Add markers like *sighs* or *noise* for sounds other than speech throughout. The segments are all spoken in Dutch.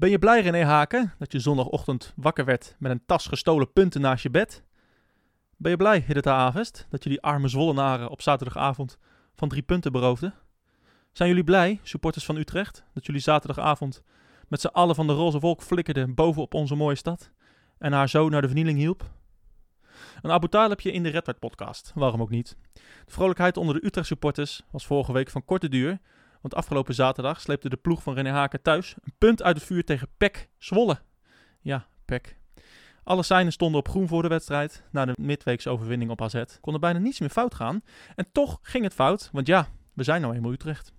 Ben je blij, René Haken, dat je zondagochtend wakker werd met een tas gestolen punten naast je bed? Ben je blij, Hiddeta Avest, dat je die arme Zwollenaren op zaterdagavond van drie punten beroofde? Zijn jullie blij, supporters van Utrecht, dat jullie zaterdagavond met z'n allen van de roze wolk flikkerden boven op onze mooie stad en haar zo naar de vernieling hielp? Een Abu Talibje in de Red podcast, waarom ook niet? De vrolijkheid onder de Utrecht supporters was vorige week van korte duur, want afgelopen zaterdag sleepte de ploeg van René Haken thuis een punt uit het vuur tegen PEC Zwolle. Ja, PEC. Alle seinen stonden op groen voor de wedstrijd. Na de midweekse overwinning op AZ kon er bijna niets meer fout gaan. En toch ging het fout, want ja, we zijn nou eenmaal Utrecht.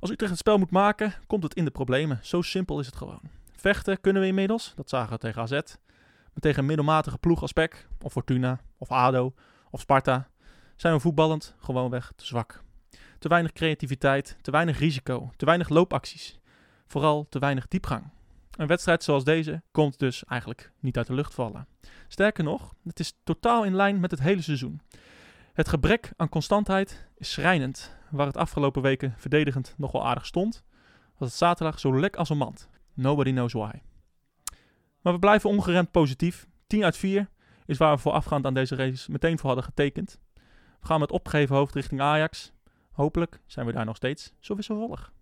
Als Utrecht het spel moet maken, komt het in de problemen. Zo simpel is het gewoon. Vechten kunnen we inmiddels, dat zagen we tegen AZ. Maar tegen een middelmatige ploeg als PEC, of Fortuna, of ADO, of Sparta, zijn we voetballend gewoonweg te zwak. Te weinig creativiteit, te weinig risico, te weinig loopacties. Vooral te weinig diepgang. Een wedstrijd zoals deze komt dus eigenlijk niet uit de lucht vallen. Sterker nog, het is totaal in lijn met het hele seizoen. Het gebrek aan constantheid is schrijnend. Waar het afgelopen weken verdedigend nog wel aardig stond, was het zaterdag zo lek als een mand. Nobody knows why. Maar we blijven ongeremd positief. 10 uit 4 is waar we voorafgaand aan deze race meteen voor hadden getekend. We gaan met opgegeven hoofd richting Ajax. Hopelijk zijn we daar nog steeds zo wisselvallig.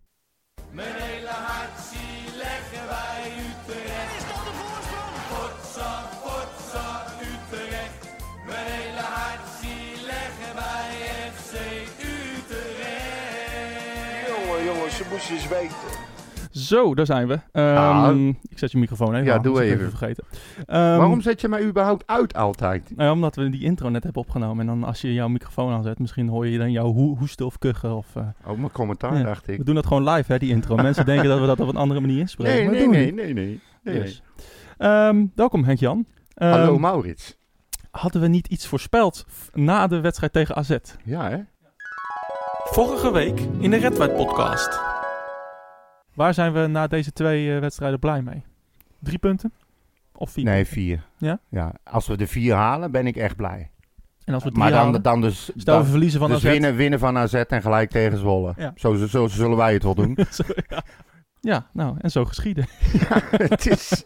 Mijn hele hart zie leggen wij Utrecht. Is dat de voorsprong? Potsa, potsa, Utrecht. Mijn hele hart zie leggen wij FC Utrecht. Jongen, jongens, ze moesten eens weten. Zo, daar zijn we. Ehm, Ah. ik zet je microfoon even Ja, aan, doe ik even. vergeten. Ehm, Waarom zet je mij überhaupt uit altijd? Nou ja, omdat we die intro net hebben opgenomen. En dan als je jouw microfoon aanzet, misschien hoor je dan jouw ho hoesten of kuchen. Of, eh, Oh, mijn commentaar Ja. dacht ik. we doen dat gewoon live, hè, die intro. Mensen denken dat we dat op een andere manier inspreken. Nee, maar nee, nee, nee, nee. nee. Ehm, welkom Henk-Jan. Ehm, Hallo Maurits. hadden we niet iets voorspeld na de wedstrijd tegen AZ? Ja, hè? Vorige week in de Red White podcast. Waar zijn we na deze twee eh, wedstrijden blij mee? Drie punten? Of vier? Nee, punten? vier. Ja? ja? Als we de vier halen, ben ik echt blij. En als we Maar dan, halen? dan dus, Stel we verliezen van dus AZ. winnen, winnen van AZ en gelijk tegen Zwolle. Ja. Zo, zo, zo zullen wij het wel doen. *laughs* Ja. Ja, nou, en zo geschieden. *laughs* het is...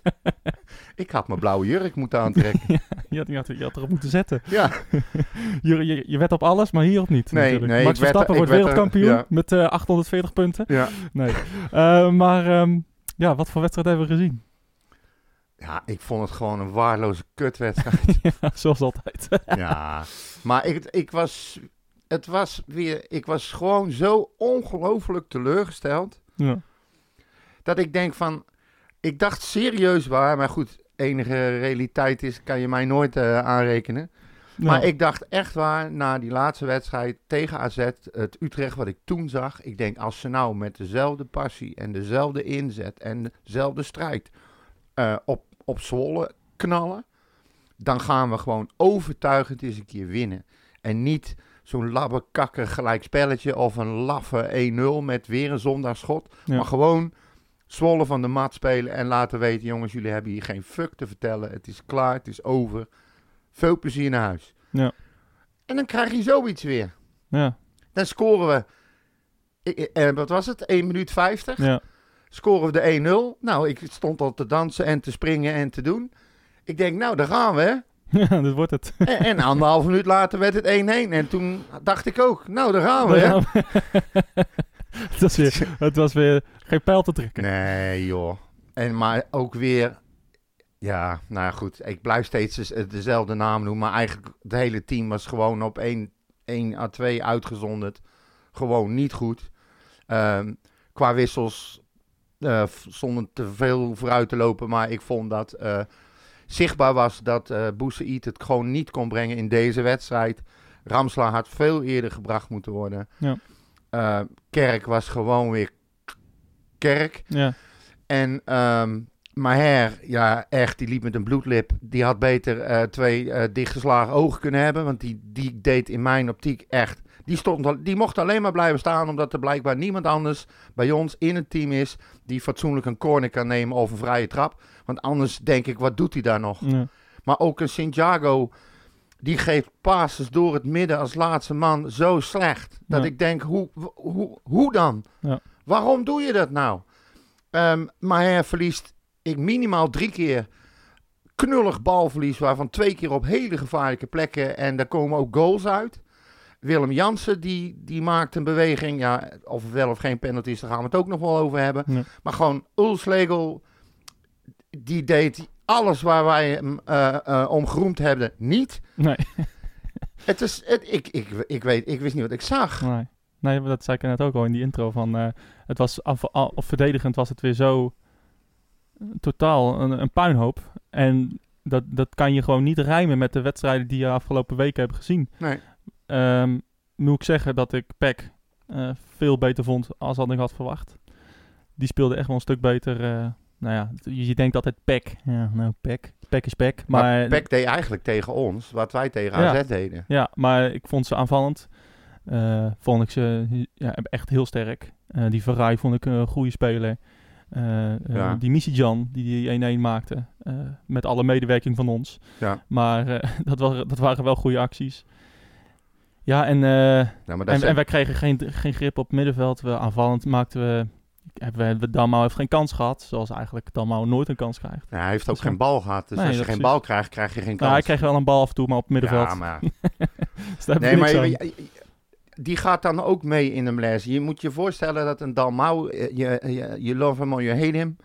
Ik had mijn blauwe jurk moeten aantrekken. *laughs* Je had, je, had, je had erop moeten zetten. ja. *laughs* Je, je, je wet op alles, maar hierop niet. Nee, natuurlijk. nee, Max Verstappen wordt er- wereldkampioen ja. met eh 840 punten. ja. Nee. Eh, maar ehm, ja, wat voor wedstrijd hebben we gezien? Ja, ik vond het gewoon een waardeloze kutwedstrijd. ja, zoals altijd. ja, maar ik, ik was... Het was weer... Ik was gewoon zo ongelooflijk teleurgesteld. ja. Dat ik denk van, ik dacht serieus waar, maar goed, enige realiteit is, kan je mij nooit eh, aanrekenen. Maar ik dacht echt waar, na die laatste wedstrijd tegen AZ, het Utrecht wat ik toen zag, ik denk als ze nou met dezelfde passie en dezelfde inzet en dezelfde strijd eh, op, op Zwolle knallen, dan gaan we gewoon overtuigend eens een keer winnen. En niet zo'n labbekakker gelijk spelletje of een laffe 1-0 met weer een zondagschot. Ja. Maar gewoon Zwolle van de mat spelen en laten weten, jongens, jullie hebben hier geen fuck te vertellen. Het is klaar, het is over. Veel plezier naar huis. Ja. En dan krijg je zoiets weer. ja, Dan scoren we, ik- eh, wat was het, 1 minuut 50. ja. Scoren we de 1-0. Nou, ik stond al te dansen en te springen en te doen. Ik denk, nou, daar gaan we. *laughs* ja, dit wordt het. En, en anderhalf minuut later werd het 1-1. En toen dacht ik ook, nou, daar gaan we. hè. Ja. *laughs* *laughs* het, was weer, het was weer geen pijl te trekken. Nee, joh. En maar ook weer. Ja, nou ja, goed. Ik blijf steeds dezelfde naam noemen. Maar eigenlijk het hele team was gewoon op 1, 1 à 2 uitgezonderd. Gewoon niet goed. Ehm, qua wissels v- zonder te veel vooruit te lopen. Maar ik vond dat eh, zichtbaar was dat Boussaïd het gewoon niet kon brengen in deze wedstrijd. Ramsla had veel eerder gebracht moeten worden. Ja. Eh, Kerk was gewoon weer Kerk. Ja, En ehm Maher, ja, echt, die liep met een bloedlip. Die had beter eh, twee eh, dichtgeslagen ogen kunnen hebben. Want die, die deed in mijn optiek echt. Die, stond, al- die mocht alleen maar blijven staan. Omdat er blijkbaar niemand anders bij ons in het team is. die fatsoenlijk een corner kan nemen of een vrije trap. Want anders denk ik, wat doet hij daar nog? ja. Maar ook een Santiago. Die geeft passes door het midden als laatste man zo slecht. Dat Ja. ik denk, hoe, hoe, hoe dan? Ja. Waarom doe je dat nou? Ehm, maar hij verliest ik minimaal drie keer knullig balverlies, waarvan twee keer op hele gevaarlijke plekken. En daar komen ook goals uit. Willem Jansen, die, die maakt een beweging. Ja, of het wel of geen penalty is, daar gaan we het ook nog wel over hebben. Ja. Maar gewoon Ulslegel, die deed alles waar wij hem eh, eh, om geroemd hebben, niet. Nee, *laughs* Het is, het, ik, ik, ik, weet, ik wist niet wat ik zag. nee. Nee, dat zei ik net ook al in die intro. Van, eh, het was af, of verdedigend was het weer zo totaal een, een puinhoop. En dat, dat kan je gewoon niet rijmen met de wedstrijden die je afgelopen weken hebt gezien. Nee. Ehm, moet ik zeggen dat ik Peck eh, veel beter vond als dat ik had verwacht. Die speelde echt wel een stuk beter. Nou ja, je, denkt altijd Peck. Ja, nou. Peck is Peck. Maar, Maar, Peck deed eigenlijk tegen ons wat wij tegen Ja. AZ deden. Ja, maar ik vond ze aanvallend. eh, vond ik ze ja, echt heel sterk. Eh, die Verrij vond ik een goede speler. Eh, Ja. Die Missy-Jan, die die 1-1 maakte. met alle medewerking van ons. Ja. Maar *laughs* dat, waren, dat waren wel goede acties. Ja, en, dat en, en wij kregen geen, geen grip op het middenveld. We aanvallend maakten we... Hebben we Damau heeft geen kans gehad. Zoals eigenlijk Damau nooit een kans krijgt. Ja, hij heeft ook Dus geen bal gehad. Dus Nee, als je geen precies. bal krijgt, krijg je geen kans. Nou, hij kreeg wel een bal af en toe, maar op het middenveld. Ja, maar, *laughs* Dus nee, maar je- die gaat dan ook mee in de malaise. Je moet je voorstellen dat een Dalmau, eh, je, je, je love hem or you hate him.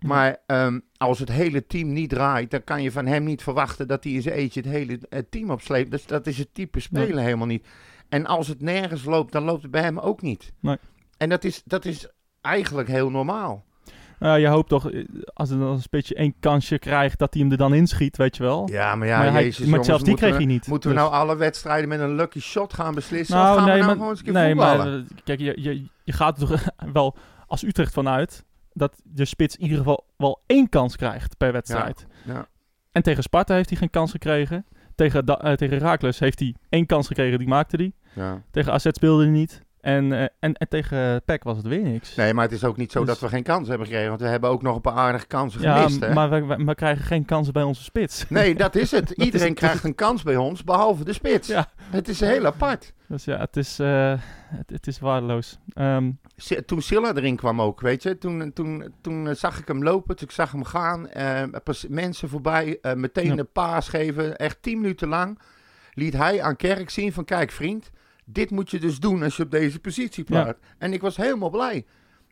Maar ehm, als het hele team niet draait, dan kan je van hem niet verwachten dat hij in zijn eentje het hele eh, team opsleept. Dus dat is het type spelen helemaal niet. En als het nergens loopt, dan loopt het bij hem ook niet. Nee. En dat is, dat is eigenlijk heel normaal. Nou, je hoopt toch, eh, als er dan een beetje één kansje krijgt, dat hij hem er dan inschiet, weet je wel. Ja, maar ja, maar hij- jezus, maar jongens, zelfs die kreeg we- hij niet. Moeten we Dus- nou alle wedstrijden met een lucky shot gaan beslissen? of Nou, gaan nee, we nou maar, gewoon eens een keer nee, voetballen? maar eh, kijk, je, je, je gaat er toch *laughs* wel als Utrecht vanuit dat de spits in ieder geval wel één kans krijgt per wedstrijd. ja. En tegen Sparta heeft hij geen kans gekregen. Tegen, da, eh, tegen Raakles heeft hij één kans gekregen, die maakte hij. ja. Tegen AZ speelde hij niet. En, eh, en, en tegen PEC was het weer niks. Nee, maar het is ook niet zo Dus- dat we geen kans hebben gekregen. Want we hebben ook nog een paar aardige kansen ja, gemist. Hè? maar we, we, we krijgen geen kansen bij onze spits. *laughs* Nee, dat is het. *laughs* Iedereen krijgt een kans bij ons, behalve de spits. Ja. Het is heel apart. Dus ja, het is, eh, het, het is waardeloos. Ehm, Toen Silla erin kwam ook, weet je, toen, toen, toen zag ik hem lopen, toen ik zag hem gaan, eh, pas- mensen voorbij, meteen Ja. de paas geven, echt tien minuten lang liet hij aan Kerk zien van, kijk vriend, dit moet je dus doen als je op deze positie Ja. plaatst. En ik was helemaal blij.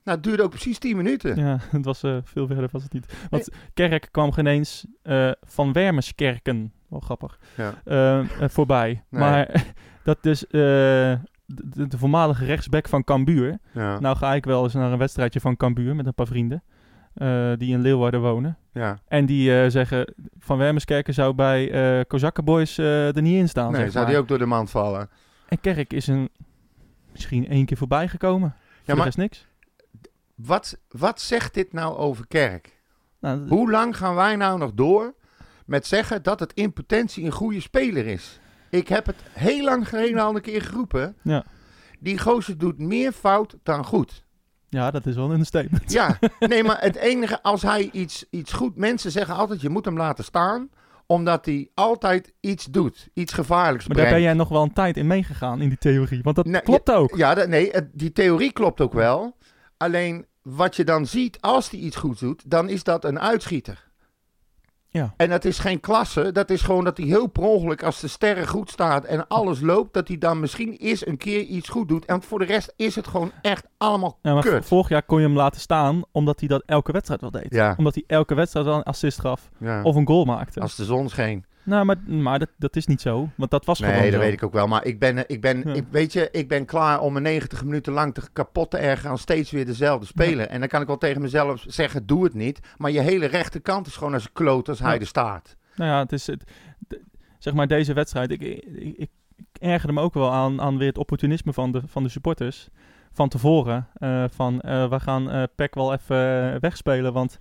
Nou, het duurde ook precies tien minuten. Ja, *laughs* het was eh, veel verder was het niet. Want Kerk kwam geen eens eh, van Wermerskerken, wel grappig, Ja. eh, voorbij. Nee. Maar *laughs* dat dus de, de, voormalige rechtsback van Cambuur. Ja. Nou ga ik wel eens naar een wedstrijdje van Cambuur met een paar vrienden die in Leeuwarden wonen. ja. En die zeggen, van Wermerskerken zou bij eh Kozakkenboys er niet in staan. Nee, zeg zou maar. die ook door de mand vallen. En Kerk is een, misschien één keer voorbij gekomen. Ja, maar- is niks. Wat, wat zegt dit nou over Kerk? Nou, Hoe lang gaan wij nou nog door met zeggen dat het in potentie een goede speler is? Ik heb het heel lang geleden al een keer geroepen. Ja. Die gozer doet meer fout dan goed. Ja, dat is wel een statement. Ja, nee, maar het enige, als hij iets, iets goed... Mensen zeggen altijd, je moet hem laten staan, omdat hij altijd iets doet. Iets gevaarlijks Maar daar ben jij nog wel een tijd in meegegaan, in die theorie. Want dat Nee, klopt ook. Ja, dat, nee, het- die theorie klopt ook wel. Alleen wat je dan ziet als hij iets goed doet, dan is dat een uitschieter. Ja. En dat is geen klasse, dat is gewoon dat hij heel per ongeluk als de sterren goed staat en alles loopt, dat hij dan misschien eens een keer iets goed doet. En voor de rest is het gewoon echt allemaal Ja, maar kut. vorig jaar kon je hem laten staan, omdat hij dat elke wedstrijd wel deed. Ja. Omdat hij elke wedstrijd wel een assist gaf Ja. of een goal maakte. Als de zon scheen. Nou, maar, maar dat, dat is niet zo. Want dat was gewoon Nee, dat zo. weet ik ook wel. Maar ik ben, ik ben Ja. ik, weet je, ik ben klaar om me 90 minuten lang te kapot te ergeren aan steeds weer dezelfde speler. En dan kan ik wel tegen mezelf zeggen, doe het niet. Maar je hele rechterkant is gewoon als een kloot als hij er staat. Nou ja, het is... Het, de- zeg maar deze wedstrijd, ik, ik, ik, ergerde me ook wel aan, aan weer het opportunisme van de, van de supporters. Van tevoren. eh, van, eh, we gaan PEC wel even wegspelen, want...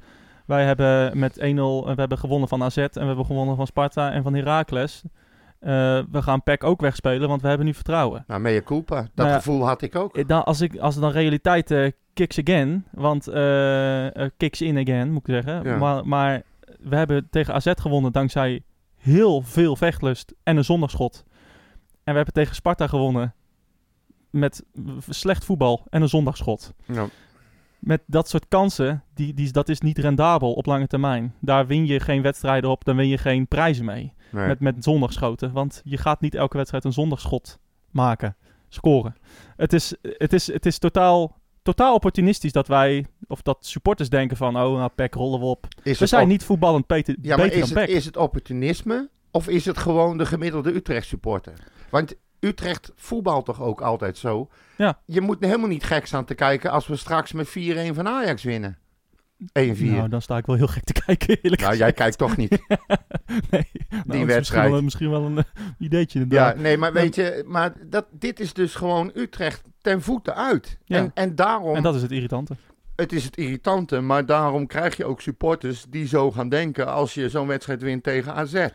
Wij hebben met 1-0 eh, we hebben gewonnen van AZ en we hebben gewonnen van Sparta en van Heracles. Eh, we gaan PEC ook wegspelen, want we hebben nu vertrouwen. Nou, mea culpa. Dat Nou ja, gevoel had ik ook. Eh, Dan, als, ik, als dan realiteit kicks again, want eh, kicks in again moet ik zeggen. Ja. Maar, maar we hebben tegen AZ gewonnen dankzij heel veel vechtlust en een zondagschot. En we hebben tegen Sparta gewonnen met slecht voetbal en een zondagschot. Ja. Met dat soort kansen, die, die, dat is niet rendabel op lange termijn. Daar win je geen wedstrijden op, dan win je geen prijzen mee. Nee. Met, met zondagschoten. Want je gaat niet elke wedstrijd een zondagschot maken, scoren. Het is, het is, het is totaal, totaal opportunistisch dat wij, of dat supporters denken van, oh, nou, Pek, rollen we op. Is We zijn op- niet voetballend beter, Ja, maar beter is dan het, Pek. is het opportunisme of is het gewoon de gemiddelde Utrecht supporter? Want Utrecht voetbalt toch ook altijd zo? Ja. Je moet helemaal niet gek staan te kijken als we straks met 4-1 van Ajax winnen. 1-4. Nou, dan sta ik wel heel gek te kijken, eerlijk Nou, jij kijkt toch niet. *laughs* nee, nou, is wedstrijd. Misschien wel, misschien wel een eh, ideetje Ja, nee, maar weet je, maar dat, dit is dus gewoon Utrecht ten voeten uit. Ja. En, en daarom, En dat is het irritante. het is het irritante, maar daarom krijg je ook supporters die zo gaan denken als je zo'n wedstrijd wint tegen AZ.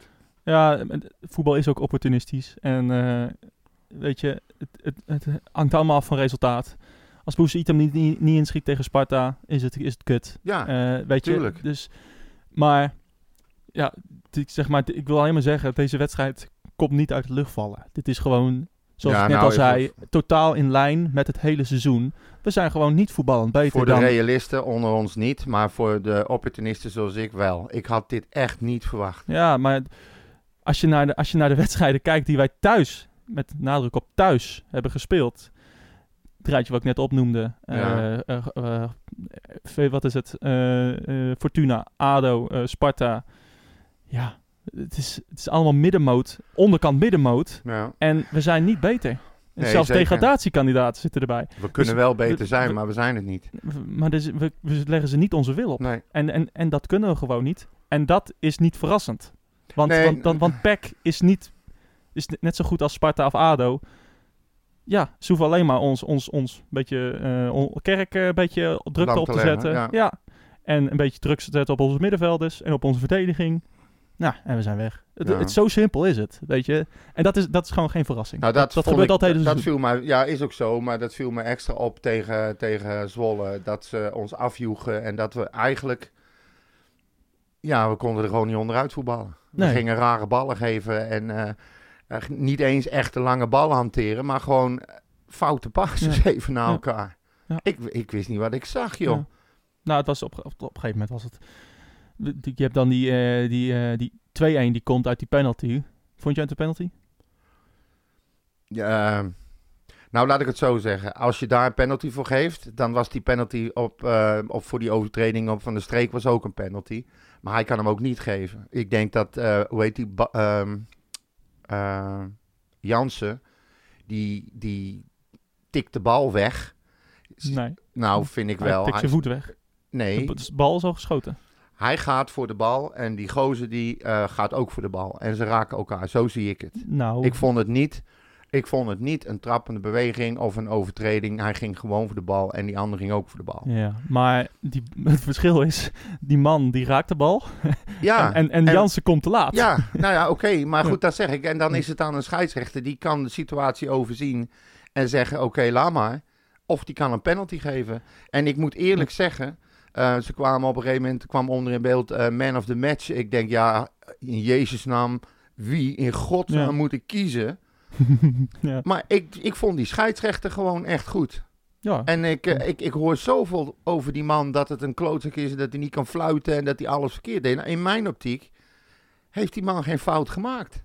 Ja, het- voetbal is ook opportunistisch. En eh, weet je, het, het, het hangt allemaal af van resultaat. Als Boes hem niet, niet, niet inschiet tegen Sparta, is het, is het kut. Ja, Eh, weet tuurlijk. je, dus... Maar, ja, ik zeg maar, ik wil alleen maar zeggen, deze wedstrijd komt niet uit de lucht vallen. Dit is gewoon, zoals Ja, ik net nou al zei, totaal in lijn met het hele seizoen. We zijn gewoon niet voetballend beter voor de dan... realisten onder ons niet, maar voor de opportunisten zoals ik wel. Ik had dit echt niet verwacht. Ja, maar als je, naar de, als je naar de wedstrijden kijkt die wij thuis, met nadruk op thuis, hebben gespeeld. Het rijtje wat ik net opnoemde. Ja. eh, eh, eh, wat is het? Fortuna, ADO, Sparta. Ja, het is, het is allemaal middenmoot. Onderkant middenmoot. Ja, En we zijn niet beter. Nee, Zelfs zeker. degradatiekandidaten zitten erbij. we kunnen Dus wel beter we- zijn, we- maar we zijn het niet. Maar dus, we, we leggen ze niet onze wil op. Nee. En, en, en dat kunnen we gewoon niet. En dat is niet verrassend. Want, Nee. want, dan, want PEC is niet is net zo goed als Sparta of ADO. Ja, ze hoeven alleen maar ons, ons, ons beetje, eh, on- kerk eh, een beetje druk op te zetten. ja. En een beetje druk te zetten op onze middenvelders en op onze verdediging. Nou, en we zijn weg. Het, Ja. het, zo simpel is het, weet je. En dat is, dat is gewoon geen verrassing. Nou, dat, dat gebeurt ik- altijd. Dat viel mij, ja, is ook zo, maar dat viel me extra op tegen, tegen Zwolle. Dat ze ons afjoegen en dat we eigenlijk... Ja, we konden er gewoon niet onderuit voetballen. We gingen rare ballen geven en eh, eh, niet eens echte lange ballen hanteren, maar gewoon eh, foute passes Ja. geven naar elkaar. Ja. Ik, ik wist niet wat ik zag, joh. Ja. Nou, het was op, op, op een gegeven moment was het. Je hebt dan die, eh, die, die 2-1 die komt uit die penalty. Vond jij het een penalty? Ja, ehm, nou, laat ik het zo zeggen. Als je daar een penalty voor geeft, dan was die penalty op, op voor die overtreding op Van de Streek was ook een penalty. Maar hij kan hem ook niet geven. Ik denk dat, hoe heet die, Ba- eh, Jansen, die, die tikt de bal weg. Nee. Nou, vind ik Hij wel. tikt Hij- zijn voet weg. nee, de bal is al geschoten. hij gaat voor de bal en die gozer die eh, gaat ook voor de bal. En ze raken elkaar, zo zie ik het. Nou, Ik vond het niet. Ik vond het niet een trappende beweging of een overtreding. Hij ging gewoon voor de bal en die ander ging ook voor de bal. ja, maar die, *laughs* het verschil is, die man die raakt de bal Ja, *laughs* en, en, en en- Jansen komt te laat. ja *laughs* nou ja, oké. maar goed, dat zeg ik. En dan is het aan een scheidsrechter. Die kan de situatie overzien en zeggen, oké, laat maar. Of die kan een penalty geven. En ik moet eerlijk zeggen, eh, ze kwamen op een gegeven moment, kwam onder in beeld eh, man of the match. Ik denk, ja, in Jezus naam, wie in godsnaam Ja. moet ik kiezen? *laughs* ja. Maar ik, ik vond die scheidsrechter gewoon echt goed. ja. En ik, eh, ik, ik hoor zoveel over die man dat het een klootzak is, dat hij niet kan fluiten en dat hij alles verkeerd deed. Nou, in mijn optiek heeft die man geen fout gemaakt.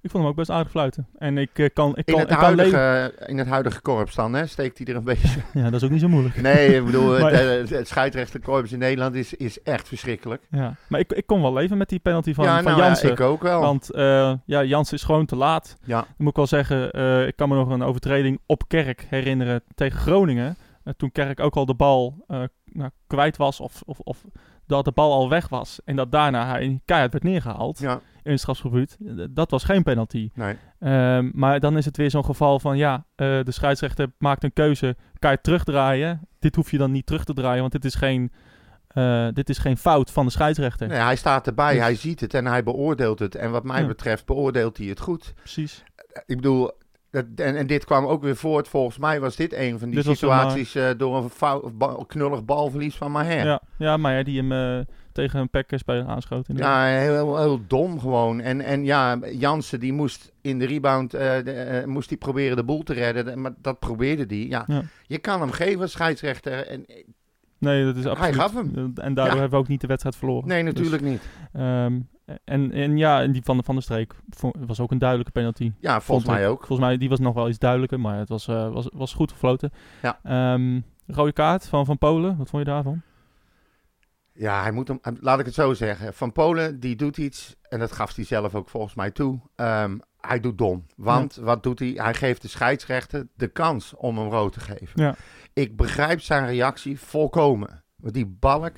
Ik vond hem ook best aardig fluiten. En ik eh, kan, ik In kan, het, ik kan leven. huidige, in het huidige korps dan, hè, steekt hij er een beetje... *laughs* Ja, dat is ook niet zo moeilijk. Nee, ik bedoel, *laughs* het, Maar- eh, het, scheidsrechterkorps in Nederland is, is echt verschrikkelijk. Ja. Maar ik, ik kon wel leven met die penalty van, ja, van nou, ja, Jansen. ik ook wel. Want eh ja, Jansen is gewoon te laat. ja, Dan moet ik wel zeggen, ik kan me nog een overtreding op Kerk herinneren tegen Groningen. Toen Kerk ook al de bal nou, kwijt was of, of, of dat de bal al weg was. En dat daarna hij keihard werd neergehaald ja, in het strafgebied. Eh, Dat was geen penalty. nee. Ehm, maar dan is het weer zo'n geval van ja, eh, de scheidsrechter maakt een keuze. Kan je terugdraaien? Dit hoef je dan niet terug te draaien, want dit is geen, eh, dit is geen fout van de scheidsrechter. nee. Hij staat erbij, Dus- hij ziet het en hij beoordeelt het. En wat mij Ja. betreft beoordeelt hij het goed. Precies. Ik bedoel, dat- en, en dit kwam ook weer voort. Volgens mij was dit een van die Dit een, situaties eh, door een fou- bal- knullig balverlies van Maher. Ja, ja, maar ja, die hem eh, tegen een pekker aanschoot. Ja, heel, heel, dom gewoon. En, en ja, Jansen die moest in de rebound eh, de, eh, moest die proberen de boel te redden. Maar dat probeerde die. Ja, Ja. Je kan hem geven scheidsrechter. En, eh, Nee, dat is absoluut. gaf hem. En daardoor Ja. hebben we ook niet de wedstrijd verloren. Nee, Dus, natuurlijk niet. ehm, en, en ja, en die van, van de streek was ook een duidelijke penalty. Ja, volgens mij ook. Volgens mij, die was nog wel iets duidelijker, maar het was, was, was goed gefloten. Ja. Ehm, rode kaart van, van Polen, wat vond je daarvan? Ja, hij moet hem, laat ik het zo zeggen. Van Polen, die doet iets, en dat gaf hij zelf ook volgens mij toe. Ehm, hij doet dom. Want wat doet hij? Hij geeft de scheidsrechter de kans om hem rood te geven. Ja. Ik begrijp zijn reactie volkomen. Want die balk,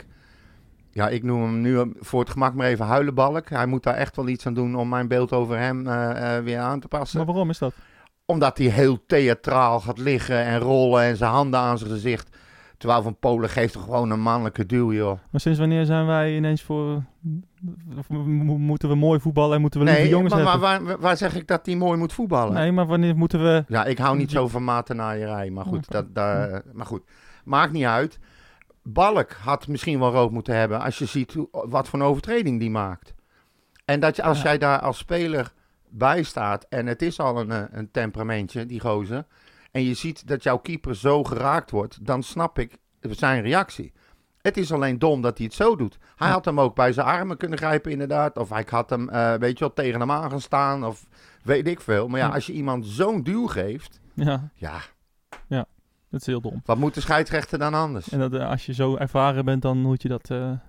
ja, ik noem hem nu voor het gemak maar even huilenbalk. Hij moet daar echt wel iets aan doen om mijn beeld over hem eh, eh, weer aan te passen. Maar waarom is dat? Omdat hij heel theatraal gaat liggen en rollen en zijn handen aan zijn gezicht. Terwijl Van Polen geeft toch gewoon een mannelijke duw, joh. Maar sinds wanneer zijn wij ineens voor... of mo- mo- moeten we mooi voetballen en moeten we lieve Nee, jongens maar, maar waar, waar zeg ik dat hij mooi moet voetballen? Nee, maar wanneer moeten we... Ja, ik hou niet zo van matenaaierij, maar goed, Oké. dat, daar, maar goed. Maakt niet uit. Balk had misschien wel rood moeten hebben als je ziet hoe, wat voor een overtreding die maakt. En dat je, als Ja. jij daar als speler bij staat en het is al een, eh, een temperamentje, die gozer, en je ziet dat jouw keeper zo geraakt wordt, dan snap ik zijn reactie. Het is alleen dom dat hij het zo doet. Hij Ja. had hem ook bij zijn armen kunnen grijpen, inderdaad. Of hij had hem, eh, weet je wel, tegen hem aan gaan staan. Of weet ik veel. Maar ja, Ja. als je iemand zo'n duw geeft, Ja, ja, dat is heel dom. wat moet de scheidsrechter dan anders? En dat, eh, als je zo ervaren bent, dan moet je dat, eh, dan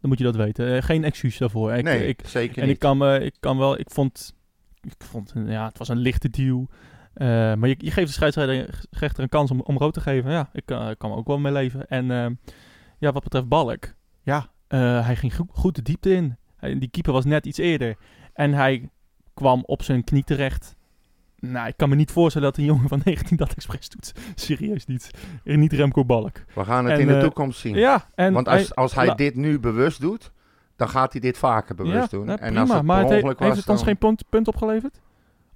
moet je dat weten. Geen excuus daarvoor. Ik, nee, ik, zeker en niet. ik kan, me, ik kan wel... Ik vond... Ik vond ja, het was een lichte duw. Eh, maar je, je geeft de scheidsrechter een kans om, om rood te geven. Ja, ik kan, ik kan er ook wel mee leven. En eh, ja, wat betreft Balk. Ja, eh, hij ging goed, goed de diepte in. Hij- die keeper was net iets eerder. En hij kwam op zijn knie terecht. Nou, ik kan me niet voorstellen dat een jongen van 19 dat expres doet. *laughs* Serieus niet. Eh, Niet Remco Balk. We gaan het en, in de eh, toekomst zien. Ja, en Want als, hij- als hij dit nu bewust doet, dan gaat hij dit vaker bewust doen. ja, en prima. als het maar het he- ongeluk heeft was, het dan- geen punt, punt opgeleverd?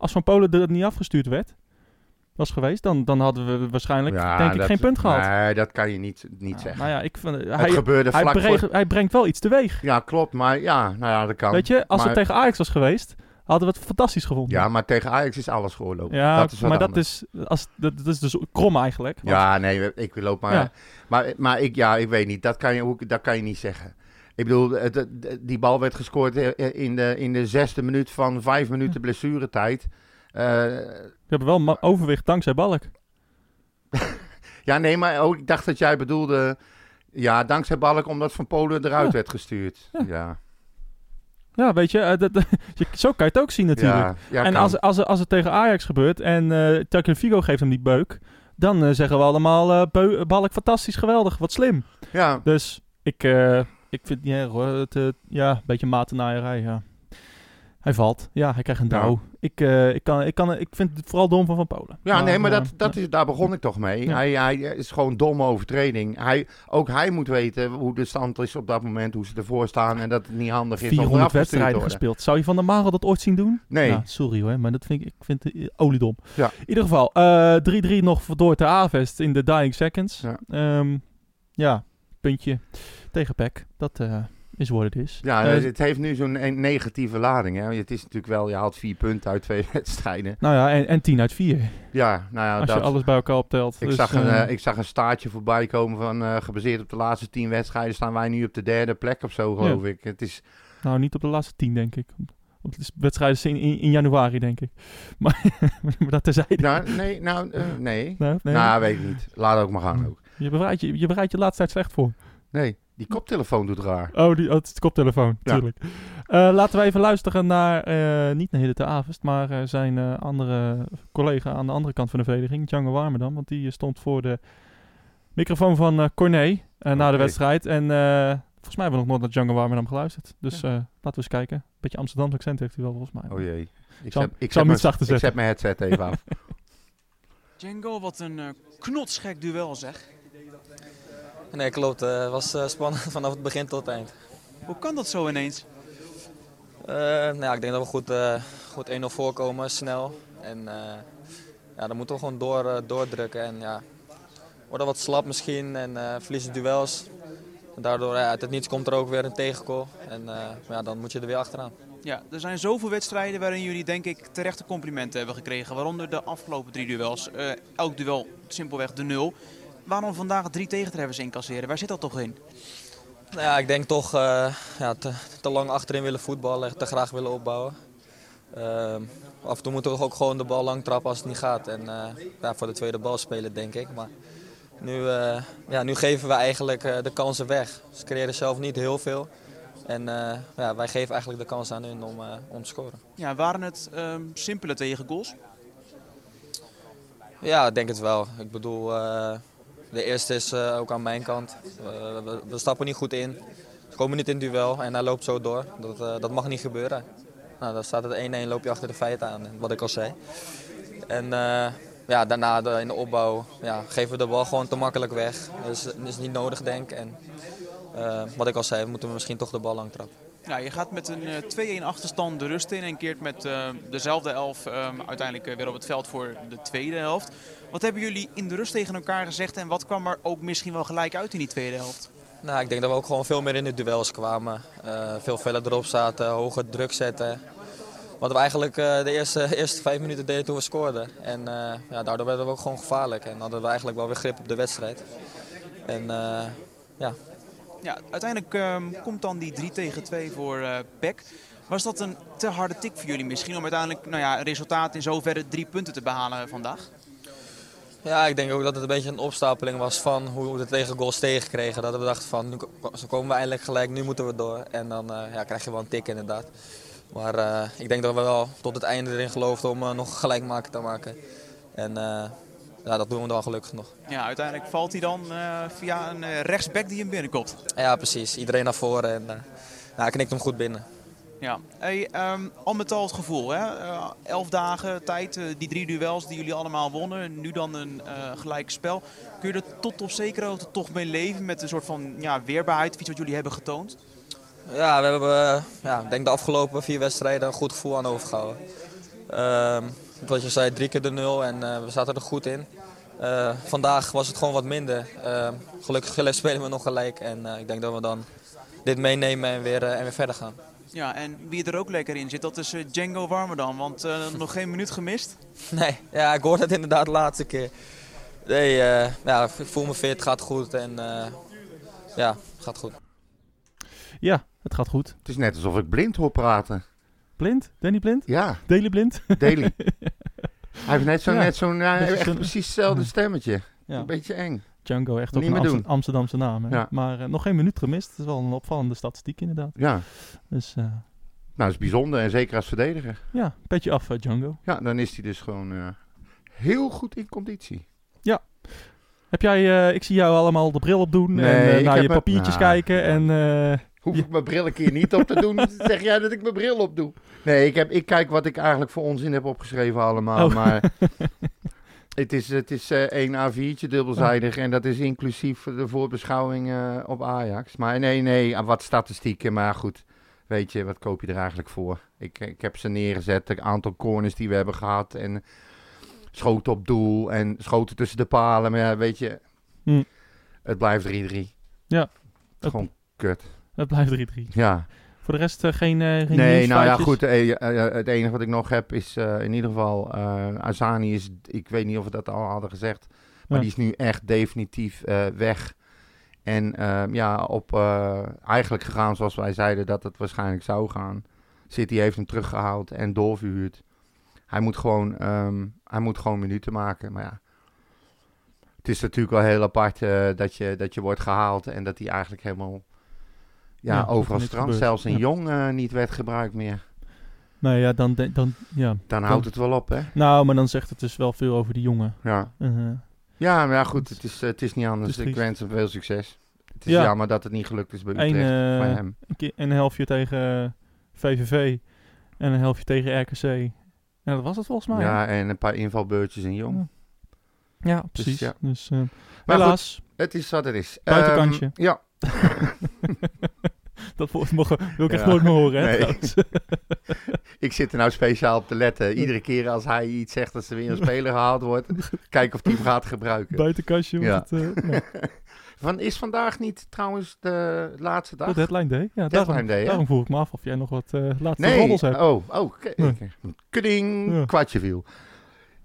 Als Van Polen er niet afgestuurd werd, was geweest, dan, dan hadden we waarschijnlijk Ja, denk ik dat- geen punt gehad. Nee, dat kan je niet, niet Nou, zeggen. Nou ja, ik vind, het hij, gebeurde hij, vlak brengt, voor... hij brengt wel iets teweeg. Ja, klopt. Maar ja, nou ja, dat kan. Weet je, als maar, het tegen Ajax was geweest, hadden we het fantastisch gevonden. Ja, maar tegen Ajax is alles geoorloofd. Ja, dat is maar dat anders. is, als, dat, dat is dus krom eigenlijk. want- Ja, nee, ik loop maar... Ja. Maar, maar ik, ja, ik weet niet. Dat kan je, dat kan je niet zeggen. Ik bedoel, het- die bal werd gescoord eh, in de, in de zesde minuut van vijf minuten blessuretijd. Eh, We hebben wel overwicht dankzij Balk. *laughs* ja, nee, maar ook, ik dacht dat jij bedoelde... Ja, dankzij Balk omdat Van Polen eruit Ja. werd gestuurd. Ja. Ja, Ja, weet je, eh, dat, *laughs* je- zo kan je het ook zien natuurlijk. ja, ja en als, als, als het tegen Ajax gebeurt en eh Turk Figo geeft hem die beuk, dan eh, zeggen we allemaal eh, Balk fantastisch, geweldig, wat slim. ja, Dus ik, eh, ik vind het niet erg hoor. Het, eh, ja, een beetje matenaaierij, ja. Hij valt. Ja, hij krijgt een Ja. douw. Ik, eh, ik, kan, ik, kan, ik vind het vooral dom van Van Polen. Ja, nee, maar eh, dat, dat is, daar begon ik toch mee. Ja. Hij, hij is gewoon domme overtreding. Hij, ook hij moet weten hoe de stand is op dat moment, hoe ze ervoor staan en dat het niet handig is om 400 eraf gestuurd te wedstrijden gespeeld. Zou je Van der Marel dat ooit zien doen? Nee. Sorry hoor, maar dat vind ik, ik vind het oliedom. Ja. In ieder geval, eh, 3-3 nog door te Avest in de dying seconds. Ja. Ja puntje tegen PEC. Dat eh, is wat het is. Ja, Eh, het heeft nu zo'n een negatieve lading. Hè? Het is natuurlijk wel, je haalt vier punten uit twee *laughs* wedstrijden. nou ja, en, en 10 uit 4. Ja, nou ja, als dat, je alles bij elkaar optelt. ik, Dus, zag een, eh, ik zag een staartje voorbij komen van gebaseerd op de laatste tien wedstrijden staan wij nu op de derde plek of zo, geloof ik. Het is, Nou, niet op de laatste 10, denk ik. Want het is wedstrijden zijn in, in januari, denk ik. *laughs* Maar, maar dat terzijde. nou, nee, nou, nee. Nou, nee, Nou, weet ik niet. Laat ook maar gaan ook. Je, bereidt je, je bereidt je laatste tijd slecht voor. Nee, die koptelefoon doet raar. Oh, die, oh, het is de koptelefoon, Ja. natuurlijk. Eh, laten we even luisteren naar, eh, niet naar Hidde Avest, maar eh, zijn eh, andere collega aan de andere kant van de verdediging, Django Warmerdam. Want die stond voor de microfoon van eh Corné na de wedstrijd. En eh, volgens mij hebben we nog nooit naar Django Warmerdam geluisterd. Dus eh, laten we eens kijken. Beetje Amsterdamse accent heeft hij wel, volgens mij. Oh jee. Ik zal- zet, ik zal zet mijn- Ik zet mijn headset even af. *laughs* *laughs* Django, wat een knotsgek duel zeg. Nee, klopt. Het was eh, spannend *laughs* vanaf het begin tot het eind. Hoe kan dat zo ineens? Eh, nou ja, ik denk dat we goed, eh, goed 1-0 voorkomen, snel. En eh, ja, dan moeten we gewoon door, eh, doordrukken. En ja, worden wat slap misschien en eh, verliezen duels. En daardoor, uit het niets komt er ook weer een tegengoal. En eh, maar ja, dan moet je er weer achteraan. Ja, er zijn zoveel wedstrijden waarin jullie denk ik terechte complimenten hebben gekregen. Waaronder de afgelopen drie duels. Eh, elk duel simpelweg de nul. Waarom vandaag drie tegentreffers incasseren? Waar zit dat toch in? Nou ja, ik denk toch eh, ja, te, te lang achterin willen voetballen, te graag willen opbouwen. Ehm, af en toe moeten we ook gewoon de bal lang trappen als het niet gaat. En eh, ja, voor de tweede bal spelen, denk ik. Maar nu, eh, ja, nu geven we eigenlijk eh, de kansen weg. Ze creëren zelf niet heel veel. En eh, ja, wij geven eigenlijk de kans aan hun om, eh, om te scoren. Ja, waren het ehm, simpele tegengoals? Ja, ik denk het wel. Ik bedoel, eh, de eerste is eh, ook aan mijn kant. Eh, we, we stappen niet goed in. We komen niet in duel en hij loopt zo door. Dat, eh, dat mag niet gebeuren. Nou, dan staat het 1-1, loop je achter de feiten aan, wat ik al zei. En ja, daarna in de opbouw ja, geven we de bal gewoon te makkelijk weg. Dus dat is niet nodig, denk ik. En wat ik al zei, moeten we misschien toch de bal lang trappen. Ja, je gaat met een eh, 2-1 achterstand de rust in en keert met eh, dezelfde elf ehm, uiteindelijk eh, weer op het veld voor de tweede helft. Wat hebben jullie in de rust tegen elkaar gezegd en wat kwam er ook misschien wel gelijk uit in die tweede helft? Nou, ik denk dat we ook gewoon veel meer in de duels kwamen. Eh, veel feller erop zaten, hoger druk zetten. Wat we eigenlijk eh, de eerste, *laughs* eerste vijf minuten deden toen we scoorden. En eh, ja, daardoor werden we ook gewoon gevaarlijk. En hadden we eigenlijk wel weer grip op de wedstrijd. En eh, ja, Ja, uiteindelijk ehm, komt dan die 3 tegen 2 voor eh PEC. Was dat een te harde tik voor jullie misschien om uiteindelijk nou ja, een resultaat in zoverre drie punten te behalen vandaag? Ja, ik denk ook dat het een beetje een opstapeling was van hoe we de tegengoals tegenkregen. Dat we dachten van, nu zo komen we eindelijk gelijk, nu moeten we door. En dan eh, ja, krijg je wel een tik inderdaad. Maar eh, ik denk dat we wel tot het einde erin geloofden om nog gelijk maken te maken. En ja, dat doen we dan gelukkig nog. Ja, uiteindelijk valt hij dan eh, via een eh, rechtsback die hem binnenkomt. Ja, precies. Iedereen naar voren en uh, nou, knikt hem goed binnen. Ja, hey, ehm, al met al het gevoel. Hè? Eh, elf dagen tijd, die drie duels die jullie allemaal wonnen. Nu dan een gelijk spel. Kun je er tot op zekere hoogte toch mee leven met een soort van ja, weerbaarheid, iets wat jullie hebben getoond? Ja, we hebben ja, denk de afgelopen vier wedstrijden een goed gevoel aan overgehouden. Ehm wat je zei, drie keer de nul en uh, we zaten er goed in. Uh, vandaag was het gewoon wat minder. Uh, gelukkig *laughs* spelen we nog gelijk en uh, ik denk dat we dan dit meenemen en weer, en weer verder gaan. Ja, en wie er ook lekker in zit, dat is uh, Django Warmerdam. Want uh, nog geen minuut gemist. *laughs* Nee, ja, ik hoorde het inderdaad de laatste keer. Nee, uh, ja, ik voel me fit, het gaat goed en uh, ja, het gaat goed. Ja, het gaat goed. Het is net alsof ik blind hoor praten. Blind? Danny Blind? Ja. Daily Blind? Daily. *laughs* Hij heeft net zo'n, ja. net zo'n, ja, echt zo'n... precies hetzelfde Ja. stemmetje. Ja. Een beetje eng. Django, echt ook Niet een Amster-. Amsterdamse naam. Hè? Ja. Maar eh, nog geen minuut gemist. Dat is wel een opvallende statistiek inderdaad. Ja. Dus eh, Nou, dat is bijzonder en zeker als verdediger. ja, petje af eh, Django. Ja, dan is hij dus gewoon heel goed in conditie. Heb jij, ik zie jou allemaal de bril opdoen Nee, en eh, ik naar je papiertjes nou, kijken. En Hoef ik mijn bril een keer niet op te doen, *laughs* zeg jij dat ik mijn bril op doe. Nee, ik, heb, ik kijk wat ik eigenlijk voor onzin heb opgeschreven allemaal. Oh. Maar *laughs* het is, het is eh één A4'tje dubbelzijdig en dat is inclusief de voorbeschouwing eh, op Ajax. Maar nee, nee, ah, wat statistieken, maar goed. Weet je, wat koop je er eigenlijk voor? Ik, ik heb ze neergezet, het aantal corners die we hebben gehad en schoten op doel en schoten tussen de palen. Maar ja, weet je, Hm. het blijft 3-3. Ja. Gewoon kut. Het blijft 3-3. Ja. Voor de rest eh, geen, eh geen Nee, nou ja, goed. eh, het enige wat ik nog heb is in ieder geval... Azani is... Ik weet niet of we dat al hadden gezegd. Maar Ja. die is nu echt definitief weg. En ehm, ja, op eigenlijk gegaan zoals wij zeiden dat het waarschijnlijk zou gaan. City heeft hem teruggehaald en doorverhuurd. Hij moet gewoon, ehm, hij moet gewoon minuten maken. Maar ja, het is natuurlijk wel heel apart dat, je, dat je wordt gehaald en dat hij eigenlijk helemaal ja, er overal strand. Zelfs een Ja. jong eh, niet werd gebruikt meer. Nee, ja, dan, de- dan, ja. Dan houdt het wel op, hè? Nou, maar dan zegt het dus wel veel over die jongen. Ja, Eh, ja maar ja, goed, het is, eh, het is niet anders. Is ik wens hem veel succes. Het is Ja. jammer dat het niet gelukt is bij Utrecht Eén, eh, hem. een, een helftje tegen eh, VVV en een helftje tegen RKC. Ja, dat was het volgens mij. Ja, en een paar invalbeurtjes in jong. Ja, precies. ja. Dus, eh, Maar helaas, Het is wat het is. Buitenkantje. Ehm, ja, *laughs* *laughs* dat mogen, wil ik echt nooit meer horen. Hè, Nee. *laughs* ik zit er nou speciaal op te letten. Iedere keer als hij iets zegt dat er weer een speler gehaald wordt, kijken of hij hem gaat gebruiken. Buitenkantje. Ja. Het, eh, *laughs* Van, is vandaag niet trouwens de laatste dag? de deadline day. Ja, Deadline daarom, day, daarom vroeg ik me af of jij nog wat eh laatste nee, roddels hebt. oh, oh, Ja. kudding, Ja. kwartje viel.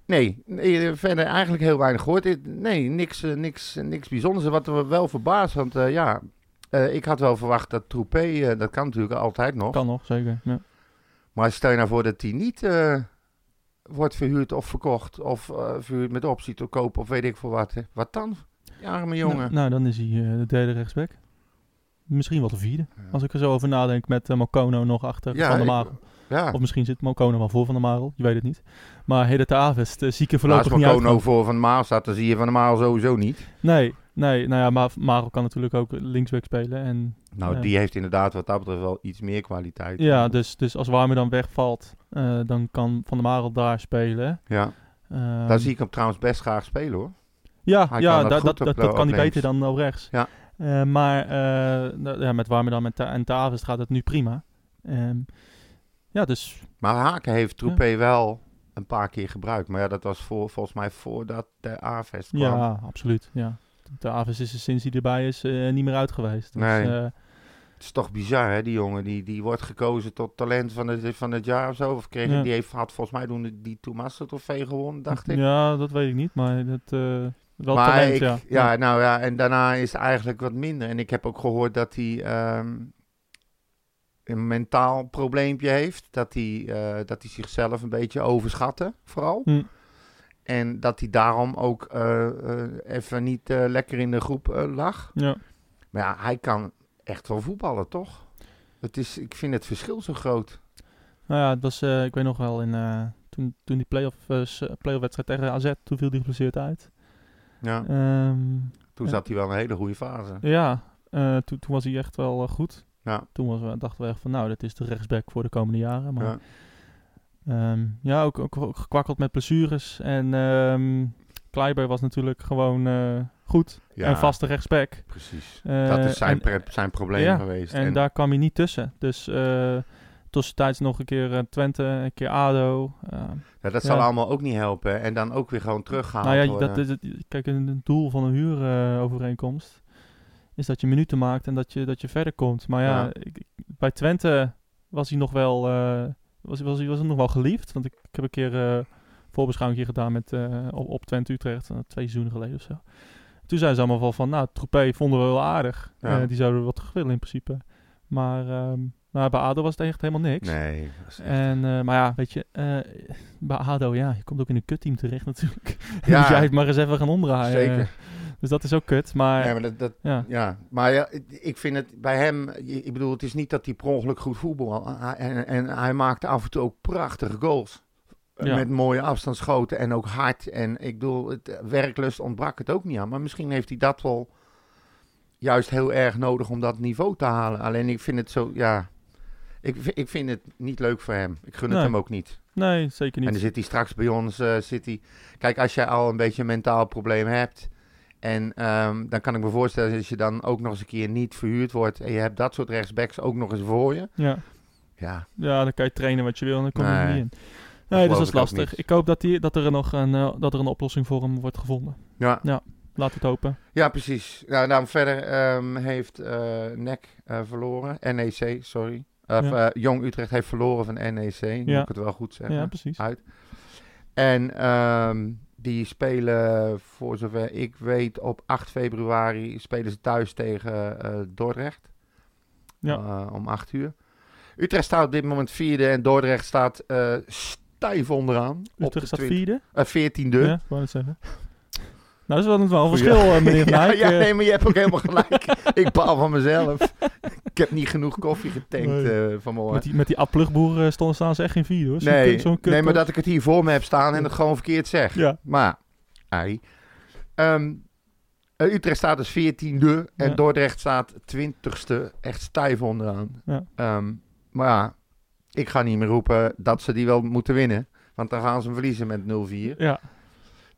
Nee, nee, verder eigenlijk heel weinig gehoord. Nee, niks, eh, niks, niks bijzonders. Wat we wel verbaasd, want eh, ja, eh, ik had wel verwacht dat Troepé, eh, dat kan natuurlijk altijd nog. Kan nog, zeker. Ja. Maar stel je nou voor dat die niet eh, wordt verhuurd of verkocht of verhuurd met optie te kopen of weet ik veel wat. hè. Wat dan? Ja, arme jongen. Nou, nou, dan is hij de derde rechtsback. Misschien wel de vierde. Als ik er zo over nadenk met Mokono nog achter Ja, Van der Marel. ja, Of misschien zit Mokono wel voor Van der Marel. Je weet het niet. Maar Heden Avest zie ik als voorlopig niet uit. Mokono voor Van de Maal staat, dan zie je Van de Maal sowieso niet. Nee, nee. Nou ja, maar Marel kan natuurlijk ook linksback spelen. En Nou, die heeft inderdaad wat dat betreft wel iets meer kwaliteit. ja, dus, dus als Warmer dan wegvalt, eh, dan kan Van der Marel daar spelen. Ja, Ehm, daar zie ik hem trouwens best graag spelen hoor. Ja, Hij ja dat dat, dat, dat kan hij beter dan op rechts. Ja. Eh, maar eh, ja, met Warmer dan met Ta- en Tavest gaat het nu prima. Ehm, ja, dus Maar Haken heeft Troepé wel een paar keer gebruikt. Maar ja, dat was voor, volgens mij voordat de A-vest kwam. ja, absoluut. Ja. De Aves is er sinds hij erbij is eh, niet meer uit geweest. Dus, Nee. eh, Het is toch bizar, hè, die jongen. Die, die wordt gekozen tot talent van het, van het jaar of zo. Of kreeg, Ja. Die heeft, had volgens mij toen die, die Tommaso trofee gewonnen, dacht ik. Ja, dat weet ik niet, maar dat, eh, wel maar talent, ik, ja. ja. nou ja, en daarna is het eigenlijk wat minder. En ik heb ook gehoord dat hij ehm, een mentaal probleempje heeft. Dat hij, dat hij zichzelf een beetje overschatte, vooral. Hm. En dat hij daarom ook eh, eh, even niet eh, lekker in de groep lag. Ja. Maar ja, hij kan echt wel voetballen, toch? Het is, ik vind het verschil zo groot. Nou ja, het was, ik weet nog wel, in, toen, toen die play-off, play-off wedstrijd tegen AZ, toen viel hij geblesseerd uit. Ja, Ehm, toen zat hij wel een hele goede fase. ja, toen, toen was hij echt wel goed. Ja. Toen was, we- dachten we echt van, nou, dat is de rechtsback voor de komende jaren. Maar Ja. Ja, ja ook, ook, ook gekwakkeld met blessures. En ehm Kleiber was natuurlijk gewoon eh, goed. Ja. En vaste rechtsback. Precies. Eh, dat is zijn, en- zijn probleem ja, geweest. En, daar kwam hij niet tussen. Dus eh tussentijds nog een keer Twente, een keer ADO. eh, ja, dat ja. zal allemaal ook niet helpen. En dan ook weer gewoon teruggehaald nou ja, dat is het, kijk, een doel van een huurovereenkomst is dat je minuten maakt en dat je, dat je verder komt. Maar ja, ik- bij Twente was hij nog wel, was, was, hij- was hij nog wel geliefd. Want ik, ik heb een keer eh voorbeschouwing hier gedaan met, eh, op, op Twente Utrecht, eh, twee seizoenen geleden of zo. Toen zeiden ze allemaal van, nou, Troepé vonden we wel aardig. Ja. Die zouden we wat terug willen in principe. Maar nou, bij ADO was het echt helemaal niks. Nee, echt- En, maar ja, weet je, bij ADO, ja, je komt ook in een kutteam terecht natuurlijk. Ja. *laughs* Moet jij het maar eens even gaan omdraaien. Zeker. Dus dat is ook kut, maar Nee, maar dat, dat, ja. ja. maar ja, ik vind het bij hem, ik bedoel, het is niet dat hij per ongeluk goed voetbal. En, en hij maakte af en toe ook prachtige goals. Ja. Met mooie afstandsschoten en ook hard. En ik bedoel, het eh, werklust ontbrak het ook niet aan. Maar misschien heeft hij dat wel juist heel erg nodig om dat niveau te halen. Alleen ik vind het zo, ja, ik, ik vind het niet leuk voor hem. Ik gun het Nee. hem ook niet. Nee, zeker En dan niet. zit hij straks bij ons. zit hij... Kijk, als jij al een beetje een mentaal probleem hebt. En ehm, dan kan ik me voorstellen, als je dan ook nog eens een keer niet verhuurd wordt. En je hebt dat soort rechtsbacks ook nog eens voor je. Ja. Ja, ja, dan kan je trainen wat je wil en dan kom je er niet in. Nee, dus geloof dat is lastig. Ik hoop dat, die, dat, er nog een, eh, dat er een oplossing voor hem wordt gevonden. ja. Laat het hopen. ja precies. Nou, dan verder ehm, heeft eh NEC eh, verloren. NEC, sorry. Of, Ja. Jong Utrecht heeft verloren van NEC. Moet Ja. ik het wel goed zeggen. Ja, precies. uit. En ehm, die spelen, voor zover ik weet, op 8 februari spelen ze thuis tegen eh, Dordrecht. Ja. Eh, om 8 uur. Utrecht staat op dit moment vierde en Dordrecht staat eh, stijf onderaan. op de Utrecht staat 20 vierde. 14e. Ja, ik wou het zeggen. Nou, dat is wel, wel een verschil, eh, meneer Van *laughs* ja, Eyck. ja, Eh, nee, maar je hebt ook helemaal gelijk. ik baal van mezelf. ik heb niet genoeg koffie getankt Nee. eh, vanmorgen. met die, met die A-plugboer eh, stonden staan ze echt geen vierde, hoor. Nee, kut- zo'n kut- nee, maar dat ik het hier voor me heb staan en het gewoon verkeerd zeg. Ja. Maar, ei. Ehm, eh, Utrecht staat dus 14e en. Dordrecht staat 20ste. Echt stijf onderaan. Ehm, maar ja, ik ga niet meer roepen dat ze die wel moeten winnen. Want dan gaan ze hem verliezen met 0-4. Ja,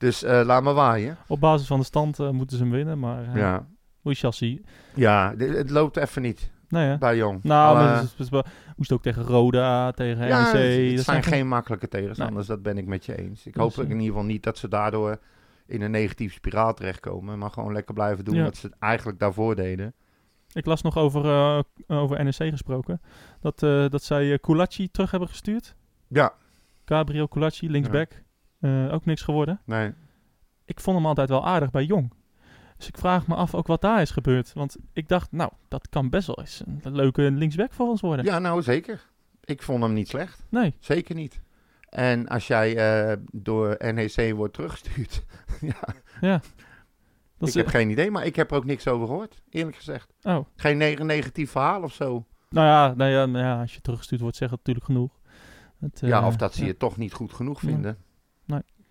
Dus eh, laat maar waaien. op basis van de stand eh, moeten ze hem winnen, maar eh Ja, shall see. ja het loopt even niet Nee, hè? bij Jong. Nou, Alle- maar wel- moest ook tegen Roda, tegen ja, NEC. het, het dat zijn geen makkelijke tegenstanders, dat ben ik met je eens. Ik Dus, hoop in ieder geval niet dat ze daardoor in een negatieve spiraal terechtkomen. Maar gewoon lekker blijven doen Ja. wat ze eigenlijk daarvoor deden. Ik las nog over, eh, over NEC gesproken. Dat, dat zij uh, Kulachi terug hebben gestuurd. Ja, Gabriel Kulachi, linksback. Eh, ook niks geworden. Nee. Ik vond hem altijd wel aardig bij Jong. Dus ik vraag me af ook wat daar is gebeurd. Want ik dacht, nou, dat kan best wel eens een leuke linksback voor ons worden. Ja, nou zeker. Ik vond hem niet slecht. Nee, Zeker niet. En als jij eh, door NEC wordt teruggestuurd. *laughs* ja, dat ik is... heb geen idee, maar ik heb er ook niks over gehoord, eerlijk gezegd. Oh, Geen neg- negatief verhaal of zo. nou ja, nou ja, nou ja, als je teruggestuurd wordt, zegt dat natuurlijk genoeg. Het, ja, eh, of dat ze ja. je toch niet goed genoeg vinden. Nee.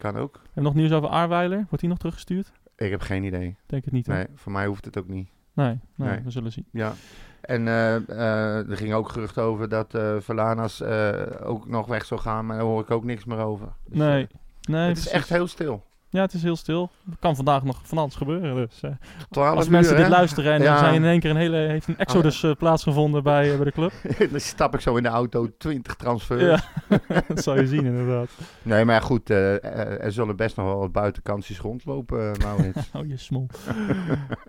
Kan ook. Hebben we nog nieuws over Aarweiler? Wordt hij nog teruggestuurd? Ik heb geen idee. Denk het niet, hè? Nee, voor mij hoeft het ook niet. Nee, nee, Nee. we zullen zien. Ja. En eh, eh, er ging ook gerucht over dat Verlanas eh, ook nog weg zou gaan, maar daar hoor ik ook niks meer over. Dus, Nee, nee het is echt heel stil. Ja, het is heel stil. Er kan vandaag nog van alles gebeuren. Dus, eh, 12 als uur, mensen dit luisteren en Ja. er zijn in één keer een hele, heeft een exodus eh, plaatsgevonden bij, eh, bij de club. *laughs* Dan stap ik zo in de auto, 20 transfers. Ja, *laughs* dat zal je zien inderdaad. Nee, maar goed, er zullen best nog wel wat buitenkantjes rondlopen, Maurits. *laughs* Oh, je smol.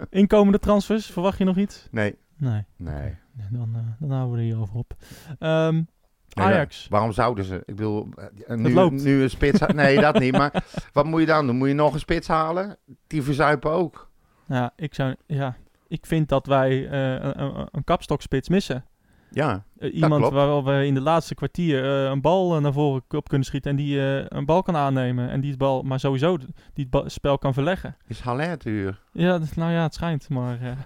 Inkomende transfers, verwacht je nog iets? nee, Nee, nee. Dan, dan houden we er hierover op. Ehm, Ajax. Waarom zouden ze? Ik bedoel, eh, nu, nu een spits... Nee, dat niet. Maar *laughs* wat moet je dan doen? Moet je nog een spits halen? Die verzuipen ook. Ja, ik, zou, ja, ik vind dat wij eh, een, een, kapstokspits missen. Ja, Eh, iemand waar we in de laatste kwartier een bal naar voren op kunnen schieten en die een bal kan aannemen en die het bal, maar sowieso die het spel kan verleggen. is Haller te huur? Ja, nou ja, het schijnt, maar *laughs*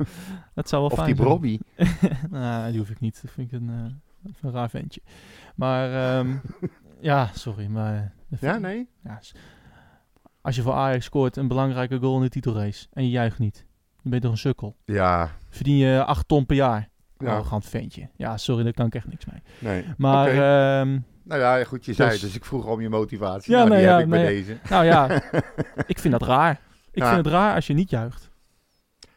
dat zou wel Of fijn die zijn. Brobby? *laughs* nou, die hoef ik niet. Dat vind ik een, een raar ventje. Maar ehm, *laughs* ja, sorry, maar Ja, nee? ja, als je voor Ajax scoort een belangrijke goal in de titelrace en je juicht niet, dan ben je toch een sukkel. Ja, Verdien je 8 ton per jaar. Ja. Arrogant ventje. Ja, sorry, daar kan ik echt niks mee. nee. Maar ehm, Nou ja, goed, je zei Dus- het, dus ik vroeg om je motivatie. Ja, nou, nee, die ja, heb ik bij nee. deze. nou ja, *laughs* ik vind dat raar. Ik Ja. vind het raar als je niet juicht.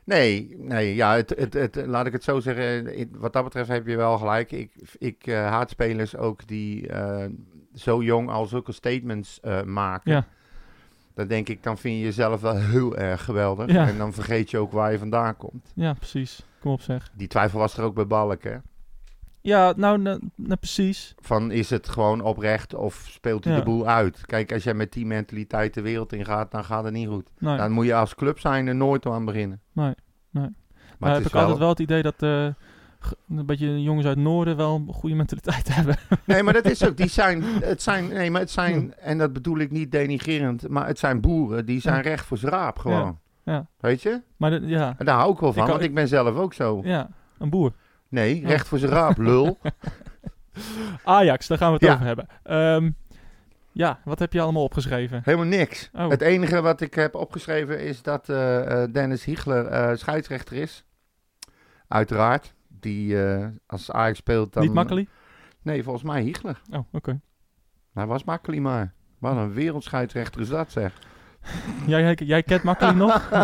Nee, nee, ja, het, het, het, laat ik het zo zeggen. Wat dat betreft heb je wel gelijk. Ik, ik eh, haat spelers ook die eh, zo jong al zulke statements eh, maken. Ja. Dan denk ik, dan vind je jezelf wel *laughs* heel erg geweldig. Ja. En dan vergeet je ook waar je vandaan komt. Ja, precies. Kom op zeg. Die twijfel was er ook bij Balk, hè? Ja, nou, nou, nou, precies. Van is het gewoon oprecht of speelt hij Ja. de boel uit? Kijk, als jij met die mentaliteit de wereld in gaat, dan gaat het niet goed. Nee, Dan moet je als club zijn er nooit aan beginnen. nee, nee. Maar het heb ik altijd wel het idee dat g- een beetje jongens uit het noorden wel een goede *laughs* mentaliteit hebben. Nee, maar dat is ook. Die zijn, *laughs* het zijn, nee, maar het zijn, en dat bedoel ik niet denigrerend, maar het zijn boeren die zijn Ja. recht voor z'n raap gewoon. Ja. Weet je? Maar de- ja, En daar hou ik wel van, Ik want ik ben zelf ook zo. ja, een boer. Nee, recht voor z'n raap, lul. *laughs* Ajax, daar gaan we het Ja. over hebben. Ehm, ja, wat heb je allemaal opgeschreven? Helemaal niks. Oh. Het enige wat ik heb opgeschreven is dat eh, eh, Dennis Hiegler eh, scheidsrechter is. Uiteraard. Die als Ajax speelt dan... Niet makkelijk? Nee, volgens mij Hiegler. Oh, oké. Hij was makkelijk maar. Wat een wereldscheidsrechter is dat zeg. Jij, jij, kent makkelijk nog? *laughs*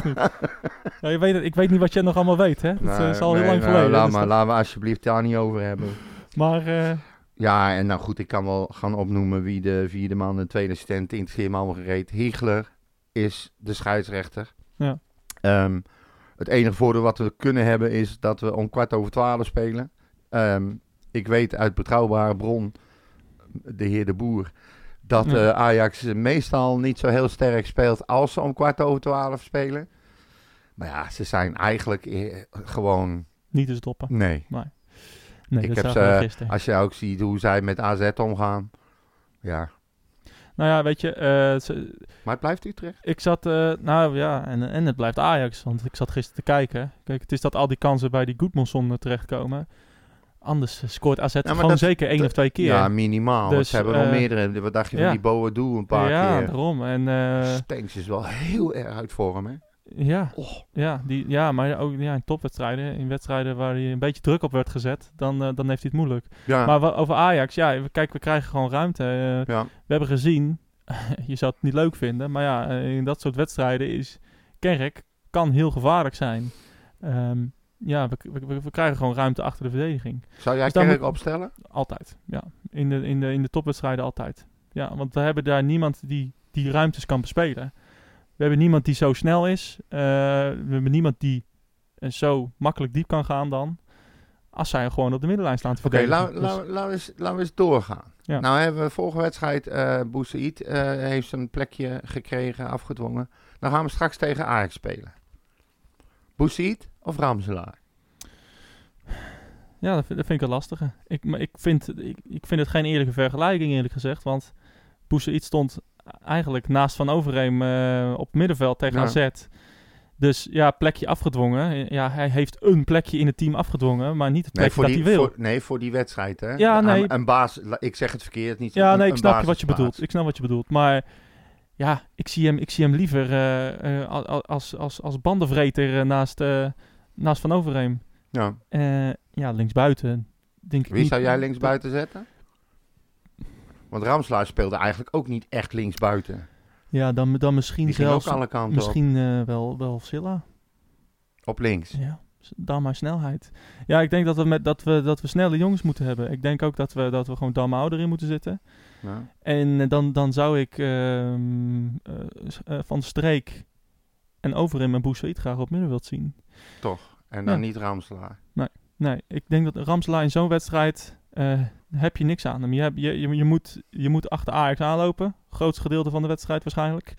Ja, je weet het, ik weet niet wat jij nog allemaal weet, hè? Dat eh, Nee, is al heel lang nou, geleden. Laat dus maar, dat- laten we alsjeblieft daar niet over hebben. maar eh, Ja, en nou goed, ik kan wel gaan opnoemen wie de vierde man, de tweede assistent, interesseert me allemaal gereed. Hiegler is de scheidsrechter. Ja. Ehm, het enige voordeel wat we kunnen hebben is dat we om kwart over twaalf spelen. Ehm, ik weet uit betrouwbare bron, de heer De Boer, dat Ja. eh, Ajax meestal niet zo heel sterk speelt als ze om kwart over twaalf spelen. Maar ja, ze zijn eigenlijk eh, gewoon... niet te stoppen. Nee. Nee, Ik dat heb ze- gisteren. Als je ook ziet hoe zij met AZ omgaan. Ja, Nou ja, weet je, eh, ze- maar het blijft Utrecht. ik zat, nou ja, en, en het blijft Ajax, want ik zat gisteren te kijken. Kijk, het is dat al die kansen bij die Goedmanson eh, terechtkomen. Anders scoort AZ gewoon dat- zeker één dat- of twee keer. Ja, minimaal. Dus, ze hebben wel eh, meerdere. Wat dacht je van ja. die Boadu een paar ja, keer? daarom. En eh, Stenks is wel heel erg uit vorm, hè? ja, Oh. ja, die, ja, maar ook ja, in topwedstrijden, in wedstrijden waar hij een beetje druk op werd gezet, dan, eh, dan heeft hij het moeilijk. Ja, Maar over Ajax, ja, we- kijk, we krijgen gewoon ruimte. Ja. We hebben gezien, *laughs* je zou het niet leuk vinden, maar ja, in dat soort wedstrijden is Kerk kan heel gevaarlijk zijn. Ehm, ja, we, we, we- krijgen gewoon ruimte achter de verdediging. Zou jij Dus Kerk moet- opstellen? Altijd, ja. In de, in de, in de topwedstrijden altijd. Ja, want we hebben daar niemand die die ruimtes kan bespelen. We hebben niemand die zo snel is. Eh, we hebben niemand die eh, zo makkelijk diep kan gaan dan. als zij gewoon op de middenlijn staan te Oké, verdedigen. laten Dus- laten- laten we eens- laten we eens doorgaan. Ja. Nou hebben we vorige wedstrijd, eh Boussaïd eh, heeft zijn plekje gekregen, afgedwongen. Dan gaan we straks tegen Ajax spelen. Boussaïd of Ramselaar? Ja, dat vind, dat vind ik een lastige. Ik, maar ik, vind, ik, ik vind het geen eerlijke vergelijking, eerlijk gezegd. Want Boussaïd stond eigenlijk naast Van Overheem eh, op middenveld tegen Ja. AZ. Dus ja, plekje afgedwongen. Ja, hij heeft een plekje in het team afgedwongen, maar niet het plekje dat die, hij wil. voor, nee, voor die wedstrijd, hè? Ja, Een- nee. Een, baas, ik zeg het verkeerd, niet Ja, een- nee, ik snap je wat je bedoelt. Ik snap wat je bedoelt. Maar ja, ik zie hem, ik zie hem liever eh, eh, al- al- als, als, als bandenvreter eh, naast, eh, naast Van Overheem. Ja. Eh, ja, linksbuiten. Denk ik Wie niet. zou jij links buiten zetten? Want Ramslaar speelde eigenlijk ook niet echt links buiten. Ja, dan, dan misschien Die zelfs... alle kanten Misschien eh, wel, wel Silla. op. Links. Ja, dan maar snelheid. Ja, ik denk dat we, met, dat we, dat we snelle jongens moeten hebben. Ik denk ook dat we, dat we gewoon Dam Ouder in moeten zitten. Ja. En eh, dan, dan zou ik ehm, eh, eh, Van Streek en Overim en Boussaïd graag op middenveld zien. Toch. En dan Ja. niet Ramslaar. Nee, ik denk dat Ramselaar in zo'n wedstrijd eh, heb je niks aan hem. Je, je, je, je, moet, je moet achter Ajax aanlopen. Grootste gedeelte van de wedstrijd waarschijnlijk.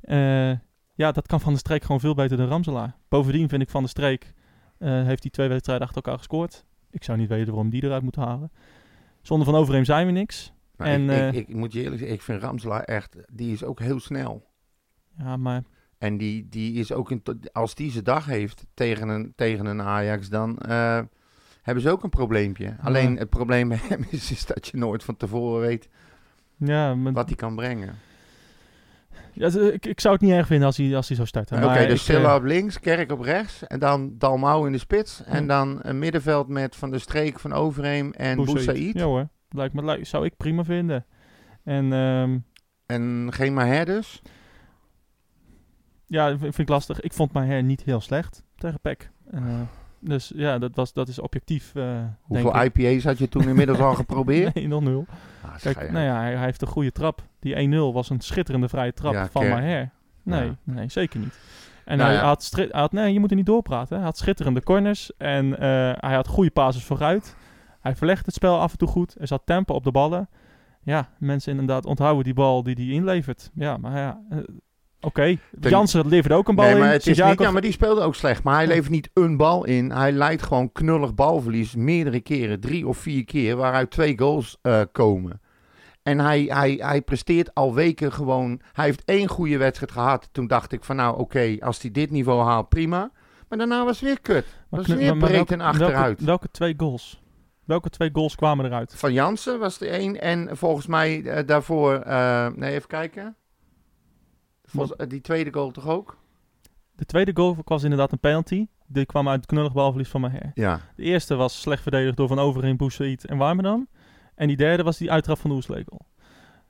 Eh, ja, dat kan Van der Streek gewoon veel beter dan Ramselaar. Bovendien vind ik Van der Streek eh, heeft die twee wedstrijden achter elkaar gescoord. Ik zou niet weten waarom die eruit moet halen. Zonder Van Overheem zijn we niks. Maar En, ik, ik, ik moet je eerlijk zeggen, ik vind Ramslaar echt, die is ook heel snel. Ja, maar En die, die is ook, in, als die zijn dag heeft tegen een, tegen een Ajax, dan eh, hebben ze ook een probleempje. Alleen het probleem bij hem *laughs* is, is dat je nooit van tevoren weet ja, maar, wat hij kan brengen. ja, ik, ik zou het niet erg vinden als hij, als hij zou starten. Oké, dus Silla eh, op links, Kerk op rechts. En dan Dalmau in de spits. En dan een middenveld met Van der Streek, Van Overheem en Boussaïd. Ja hoor, lijkt me, lijkt, zou ik prima vinden. En ehm, En geen Maher dus. Ja, dat vind ik lastig. Ik vond mijn her niet heel slecht tegen PEC. Eh, *sighs* dus ja, dat, was, dat is objectief, eh Hoeveel denk ik. IPA's had je toen inmiddels al geprobeerd? *laughs* Nee, nog nul. Ah, Kijk, nou ja, hij, hij heeft een goede trap. Die 1-0 was een schitterende vrije trap Ja, van Maher. Nee, Ja. nee, zeker niet. En Nou hij, ja. had stri- hij had... Nee, je moet er niet doorpraten. Hij had schitterende corners. En eh, hij had goede passes vooruit. Hij verlegde het spel af en toe goed. Er zat tempo op de ballen. Ja, mensen inderdaad onthouden die bal die hij inlevert. Ja, maar ja... Oké, Ten- Jansen leverde ook een bal Nee, in. maar het is niet, ja, maar die speelde ook slecht. Maar hij levert niet een bal in. Hij leidt gewoon knullig balverlies meerdere keren. Drie of vier keer. Waaruit twee goals eh, komen. En hij, hij, hij presteert al weken gewoon. Hij heeft één goede wedstrijd gehad. Toen dacht ik van nou oké, als hij dit niveau haalt prima. Maar daarna was het weer kut. Maar was weer breed welke- en achteruit. Welke, welke twee goals? Welke twee goals kwamen eruit? Van Jansen was er één. En volgens mij eh, daarvoor... eh, nee, even kijken. Volgens, die tweede goal toch ook? De tweede goal was inderdaad een penalty. Die kwam uit het knullig balverlies van Maher. Ja. De eerste was slecht verdedigd door Van Overheem, Boussaïd en Warmerdam. En die derde was die uittrap van de Oeslegel.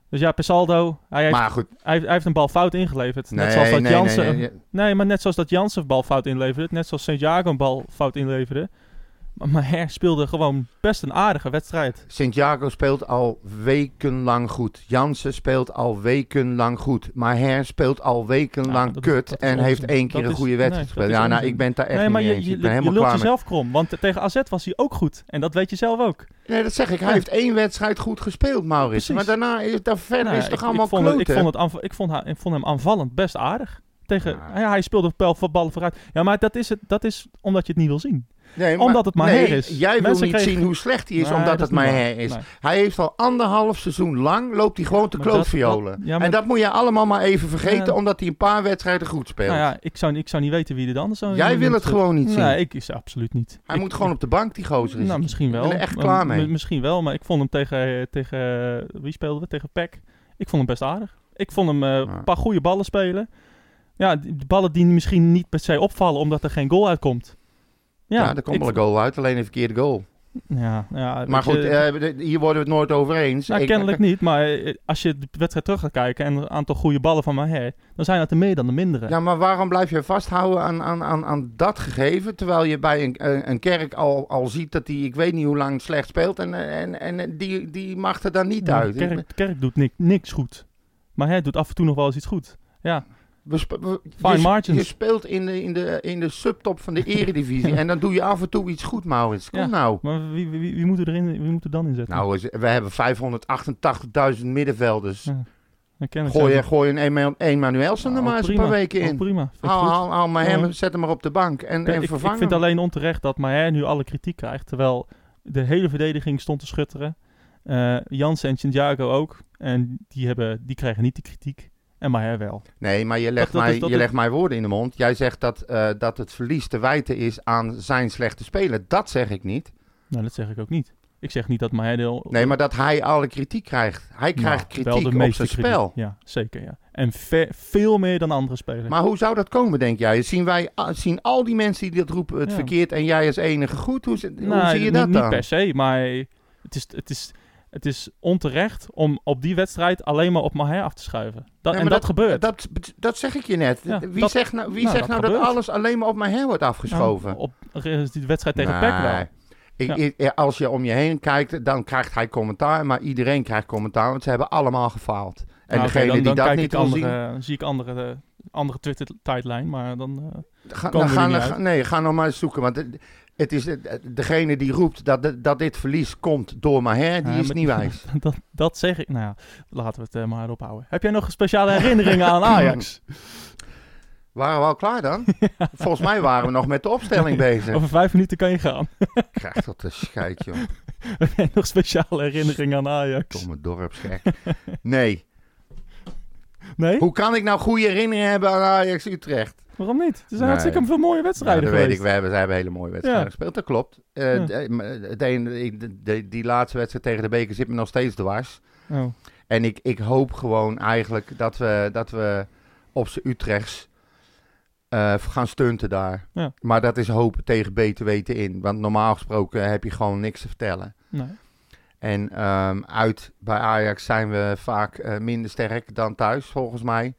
Dus ja, per saldo, hij heeft, Maar goed. hij, hij heeft een bal fout ingeleverd. Nee, net zoals dat nee, Jansen... nee, Nee, nee. maar net zoals dat Jansen bal fout inleverde. Net zoals Sint-Jago een bal fout inleverde. Maar Maher speelde gewoon best een aardige wedstrijd. Santiago speelt al wekenlang goed. Jansen speelt al wekenlang goed. Maher speelt al wekenlang Ja, kut. dat en heeft één keer Dat een goede wedstrijd gespeeld. Ja, nou, ik ben het daar echt nee, maar niet je, eens. je, Ik ben je lult jezelf krom. Want tegen AZ was hij ook goed. En dat weet je zelf ook. Nee, dat zeg ik. Hij Ja. heeft één wedstrijd goed gespeeld, Maurits. Maar daarna is daar verder Nou, is het toch ik, allemaal ik vond, het- ik, kloten? vond het ik, vond, haar- ik vond hem aanvallend best aardig. Tegen, Ja. ja. hij speelde wel voor ballen vooruit. Ja, maar dat is, het, dat is omdat je het niet wil zien. Nee, omdat het Maher nee, is. Jij wil Mensen niet kregen- zien hoe slecht hij is, Nee, omdat dat het niet Maher waar. is. Hij heeft al anderhalf seizoen lang, loopt hij gewoon te Maar klootviolen. ja, maar- en dat moet je allemaal maar even vergeten, omdat hij een paar wedstrijden goed speelt. Nou ja, ik zou, ik zou niet weten wie er anders zou Jij wil het gewoon niet zien. Nee, ik is absoluut niet. Hij Ik- moet gewoon op de bank, die gozer. Is Nou, misschien wel. ben er echt Maar- klaar mee. Misschien wel, maar ik vond hem tegen, tegen wie speelden we? Tegen Peck. Ik vond hem best aardig. Ik vond hem eh, een paar goede ballen spelen. Ja, die die ballen die misschien niet per se opvallen omdat er geen goal uitkomt. ja, Ja, er komt wel een goal uit, alleen een verkeerde goal. Ja, ja, Maar goed, je, eh, de- hier worden we het nooit over eens. nou, Ik- kennelijk niet, maar eh, als je de wedstrijd terug gaat kijken en een aantal goede ballen van Maher, dan zijn dat er meer dan de mindere. Ja, maar waarom blijf je vasthouden aan, aan, aan, aan dat gegeven, terwijl je bij een, een, kerk al, al ziet dat hij, ik weet niet hoe lang slecht speelt, en, en, en die, die mag er dan niet Ja, uit. Kerk, Kerk doet niks, niks goed. Maar hij doet af en toe nog wel eens iets goed. Ja, We spe- we- Fine je, margins. je speelt in de, in, de, in de subtop van de *laughs* eredivisie. En dan doe je af en toe iets goed, Maurits. Kom Ja. nou. Maar wie, wie, wie, moet er erin, wie moet er dan in zetten? Nou, we hebben 588.000 middenvelders. Ja, Gooi, je- gooi een Ema- Emanuelsen er Oh, maar eens een paar weken Oh, in. prima. Haal, goed. haal, haal maar hem, zet hem maar op de bank en, Kijk, en ik, vervang ik vind hem. alleen onterecht dat Maher nu alle kritiek krijgt. Terwijl de hele verdediging stond te schutteren. Eh Jansen en Santiago ook. En die, hebben, die krijgen niet de kritiek. En Maher wel. Nee, maar je legt, dat mij, dat je legt mij woorden in de mond. Jij zegt dat, eh, dat het verlies te wijten is aan zijn slechte spelen. Dat zeg ik niet. Nou, dat zeg ik ook niet. Ik zeg niet dat Maher... De, Nee, maar dat hij alle kritiek krijgt. Hij Nou, krijgt wel kritiek op zijn kritiek. spel. Ja, zeker. Ja. En ve- veel meer dan andere spelers. Maar hoe zou dat komen, denk jij? Zien, wij, zien al die mensen die dat roepen het Ja. verkeerd en jij als enige goed? Hoe, Nou, zie je niet- dat niet dan? per se, maar het is, het, is, het is onterecht om op die wedstrijd alleen maar op Maher af te schuiven. Dat, Ja, en dat, gebeurt. Dat, dat zeg ik je net. Ja, wie dat- zegt nou, wie nou, zegt dat nou dat alles alleen maar op mijn her wordt afgeschoven? Nou, op die wedstrijd tegen Nee. Ik, Ja. als je om je heen kijkt, dan krijgt hij commentaar. Maar iedereen krijgt commentaar, want ze hebben allemaal gefaald. En Nou, degene dan, die dan dat niet andere, zien... dan zie ik andere, andere Twitter-tijdlijn, maar dan... eh, Ga, dan gaan, nee, ga nog maar eens zoeken. Want het, is de- degene die roept dat, de- dat dit verlies komt door Maher, die ja, is maar- niet wijs. *laughs* dat, dat zeg ik. Nou ja, laten we het eh, maar ophouden. Heb jij nog speciale herinneringen aan Ajax? *laughs* Waren we al klaar dan? *laughs* Volgens mij waren we nog met de opstelling bezig. Over vijf minuten kan je gaan. Ik krijg dat een scheid, joh. Heb jij nog speciale herinneringen aan Ajax? Domme dorpsgek. Nee. Nee? Hoe kan ik nou goede herinneringen hebben aan Ajax Utrecht? Waarom niet? Er zijn Nee. hartstikke veel mooie Ja, wedstrijden dat weet geweest. ik. We hebben, hebben hele mooie wedstrijden Ja. gespeeld. Dat klopt. Ja. de- die laatste wedstrijd tegen de beker zit me nog steeds dwars. Oh. En ik, ik hoop gewoon eigenlijk dat we, dat we op z'n Utrechts eh, gaan stunten daar. Ja. Maar dat is hopen tegen beter weten in. Want normaal gesproken heb je gewoon niks te vertellen. Nee. En ehm, uit bij Ajax zijn we vaak minder sterk dan thuis, volgens mij.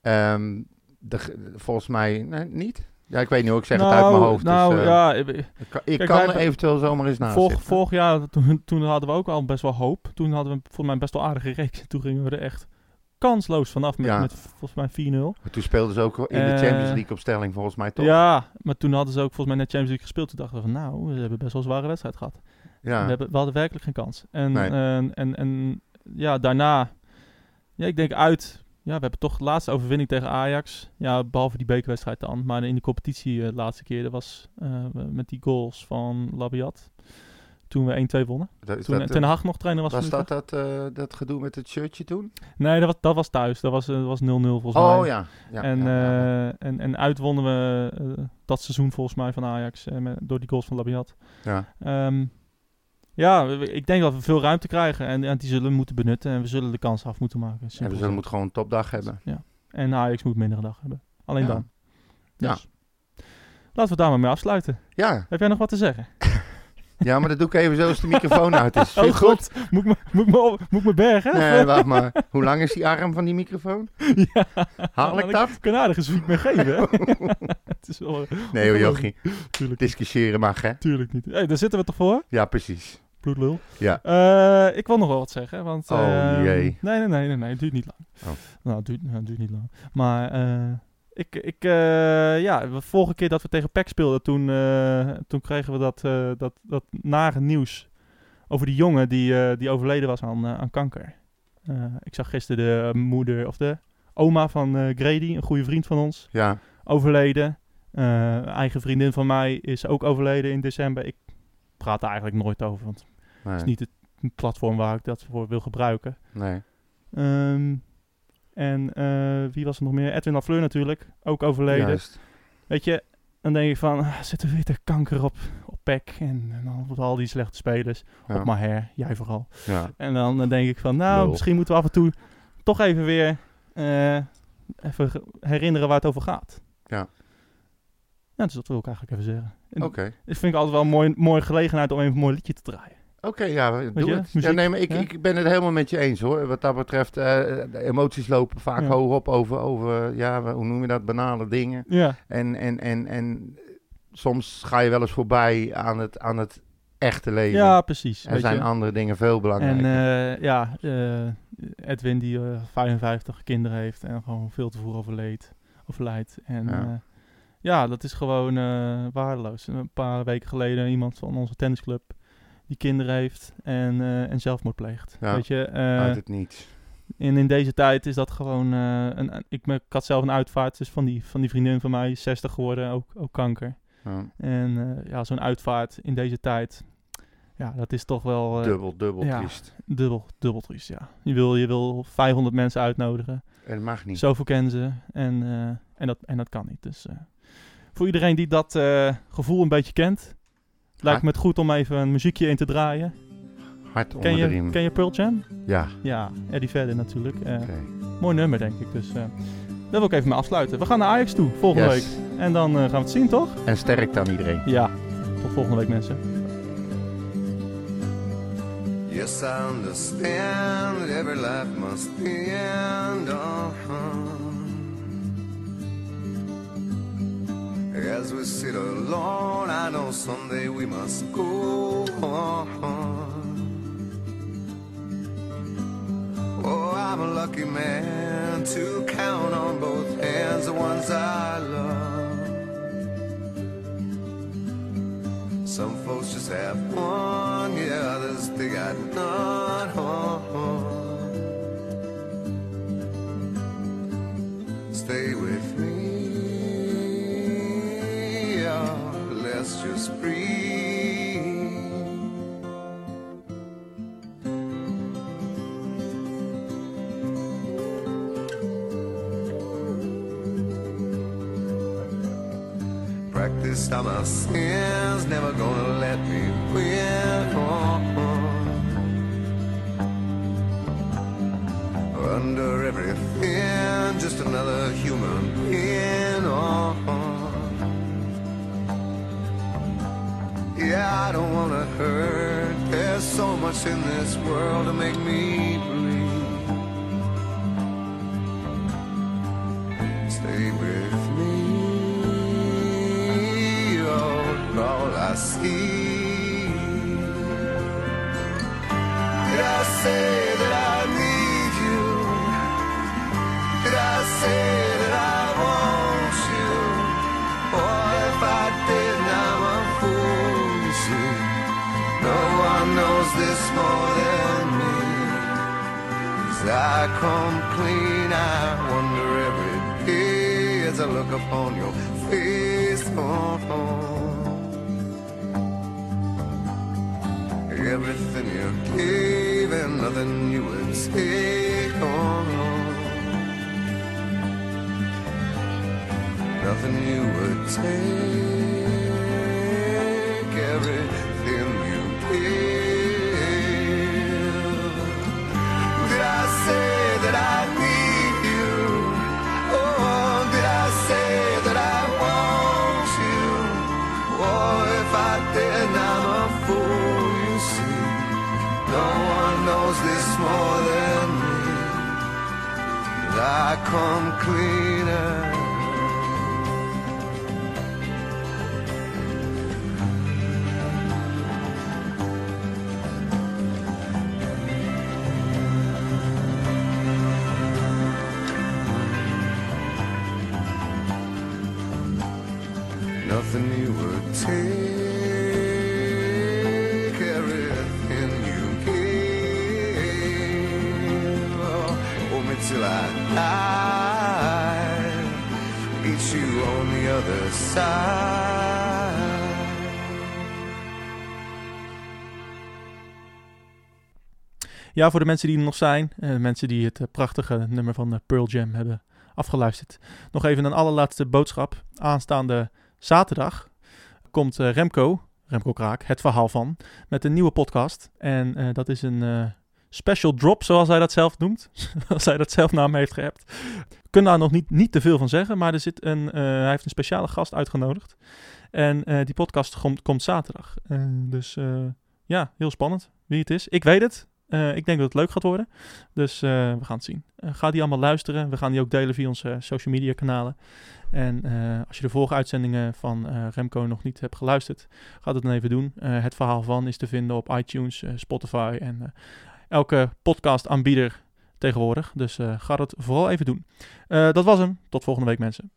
Ehm, de, ge- volgens mij nee, niet. Ja, ik weet niet hoe ik zeg het uit mijn hoofd. dus, Nou, eh, ja, ik- ik kan, ik Kijk, kan wij hebben- eventueel zomaar eens naast vorig, vorig jaar, toen, toen hadden we ook al best wel hoop. Toen hadden we volgens mij best wel aardige reeks. *laughs* Toen gingen we er echt kansloos vanaf met, Ja. met volgens mij 4-0. Maar Toen speelden ze ook in de Eh, Champions League opstelling, volgens mij toch? Ja, maar toen hadden ze ook volgens mij net Champions League gespeeld. Toen dachten we van nou, we hebben best wel een zware wedstrijd gehad. Ja. We, hebben, we hadden werkelijk geen kans. En, Nee. en, en, en ja, daarna, ja, ik denk uit. Ja, we hebben toch de laatste overwinning tegen Ajax. Ja, behalve die bekerwedstrijd dan. Maar in de competitie eh, de laatste keer, dat was eh, met die goals van Labiat. Toen we 1-2 wonnen. Dat, Toen dat, Ten eh, Hag nog trainer was. was van dat dat, dat gedoe met het shirtje toen? Nee, dat was, dat was thuis. Dat was eh, dat was 0-0 volgens mij. Oh ja. ja, en, ja, ja. en, en uit wonnen we dat seizoen volgens mij van Ajax. met, door die goals van Labiat. ja. Ehm, ja, ik denk dat we veel ruimte krijgen. En, en die zullen we moeten benutten. En we zullen de kans af moeten maken. En we zullen moeten gewoon een topdag hebben. Ja. En Ajax moet minder dag hebben. Alleen Ja. dan. Ja. Dus. Laten we daar maar mee afsluiten. Ja. Heb jij nog wat te zeggen? *laughs* ja, maar dat doe ik even zo als de microfoon uit is. *laughs* Vind Oh goed? god, moet ik me, moet ik me, moet ik me bergen? Nee, wacht maar. Hoe lang is die arm van die microfoon? *laughs* ja. Haal ik dat? Ik kan aardig een zwiek mee geven. *laughs* Het is wel, Nee hoor, Jochie. tuurlijk, Discussiëren mag, hè? tuurlijk niet. Hey, daar zitten we toch voor? Ja, precies. Bloedlul. Ja. Eh, ik wil nog wel wat zeggen. Want, Oh, ehm, jee. Nee, nee, nee, nee, nee. Het duurt niet lang. Oh. Nou, het duurt, nou, het duurt niet lang. Maar eh, ik, ik eh, ja, de vorige keer dat we tegen PEC speelden, toen, eh, toen kregen we dat, eh, dat, dat nare nieuws over die jongen die, die overleden was aan, aan kanker. Ik zag gisteren de moeder, of de oma van Grady, een goede vriend van ons, Ja. overleden. Eigen vriendin van mij is ook overleden in december. Ik praat daar eigenlijk nooit over, want het is niet het platform waar ik dat voor wil gebruiken. nee. Ehm, en eh, wie was er nog meer? Edwin Lafleur natuurlijk, ook overleden. Juist. Weet je, dan denk je van, ah, zit er weer de kanker op, op PEC en, en dan op al die slechte spelers. Ja. Op Maher, jij vooral. Ja. En dan, dan denk ik van, nou, Lul. misschien moeten we af en toe toch even weer eh, even herinneren waar het over gaat. Ja. Ja, dus dat wil ik eigenlijk even zeggen. En Oké. Dat vind ik altijd wel een mooi, mooie gelegenheid om even een mooi liedje te draaien. Oké, ja, doe het. Ja, nee, maar ik, ja? ik ben het helemaal met je eens hoor. Wat dat betreft, eh, de emoties lopen vaak Ja. hoog op over, over, ja, hoe noem je dat, banale dingen. Ja, En, en, en, en soms ga je wel eens voorbij aan het, aan het echte leven. ja precies. er zijn je. andere dingen veel belangrijker. En eh, ja, eh, Edwin die eh, 55 kinderen heeft en gewoon veel te vroeg overleed, overlijdt. En Ja. ja. ja, dat is gewoon waardeloos. Een paar weken geleden iemand van onze tennisclub die kinderen heeft en, eh, en zelfmoord pleegt. Ja, Weet je, Uit het niets. en in deze tijd is dat gewoon... eh, een, ik, ik had zelf een uitvaart, dus van die, van die vriendin van mij, 60 geworden, ook, ook kanker. Ja. En ja, zo'n uitvaart in deze tijd, ja, dat is toch wel dubbel, dubbel ja. triest. dubbel, dubbel triest, ja. Je wil, je wil 500 mensen uitnodigen, En dat mag niet. zoveel kennen ze en, en, dat, en dat kan niet. Dus voor iedereen die dat gevoel een beetje kent, lijkt me het goed om even een muziekje in te draaien. Hard Ken onder de je, riem. ken je Pearl Jam? Ja, Ja, Eddie Vedder natuurlijk. Eh, oké. Mooi nummer, denk ik. Dus eh daar wil ik even mee afsluiten. We gaan naar Ajax toe volgende Yes. week. En dan eh, gaan we het zien, toch? En sterk aan iedereen. Ja. Tot volgende week, mensen. Yes, I understand every life must end. Uh-huh. As we sit alone, I know someday we must go. Oh, I'm a lucky man to count on both hands the ones I love. Some folks just have one, yeah, others they got none. Stay with me, Practiced all my sins, never gonna world to make me Come clean, I wonder every day as I look upon your face. Oh, oh. Everything you gave and nothing you would take on. Nothing you would take. I come cleaner. Ja, voor de mensen die er nog zijn, eh, mensen die het eh, prachtige nummer van eh, Pearl Jam hebben afgeluisterd. Nog even een allerlaatste boodschap. Aanstaande zaterdag komt Remco, Remco Kraak, het verhaal van, met een nieuwe podcast. En dat is een special drop, zoals hij dat zelf noemt. *laughs* Als hij dat zelf naar me heeft. Ik kan daar nog niet, niet te veel van zeggen, maar er zit een, hij heeft een speciale gast uitgenodigd. En die podcast komt, komt zaterdag. Dus ja, heel spannend wie het is. Ik weet het. Eh, ik denk dat het leuk gaat worden. Dus eh, we gaan het zien. Eh, ga die allemaal luisteren. We gaan die ook delen via onze social media kanalen. En als je de vorige uitzendingen van Remco nog niet hebt geluisterd, ga dat dan even doen. Het verhaal van is te vinden op iTunes, Spotify en elke podcastaanbieder tegenwoordig. Dus ga dat vooral even doen. Dat was hem. Tot volgende week mensen.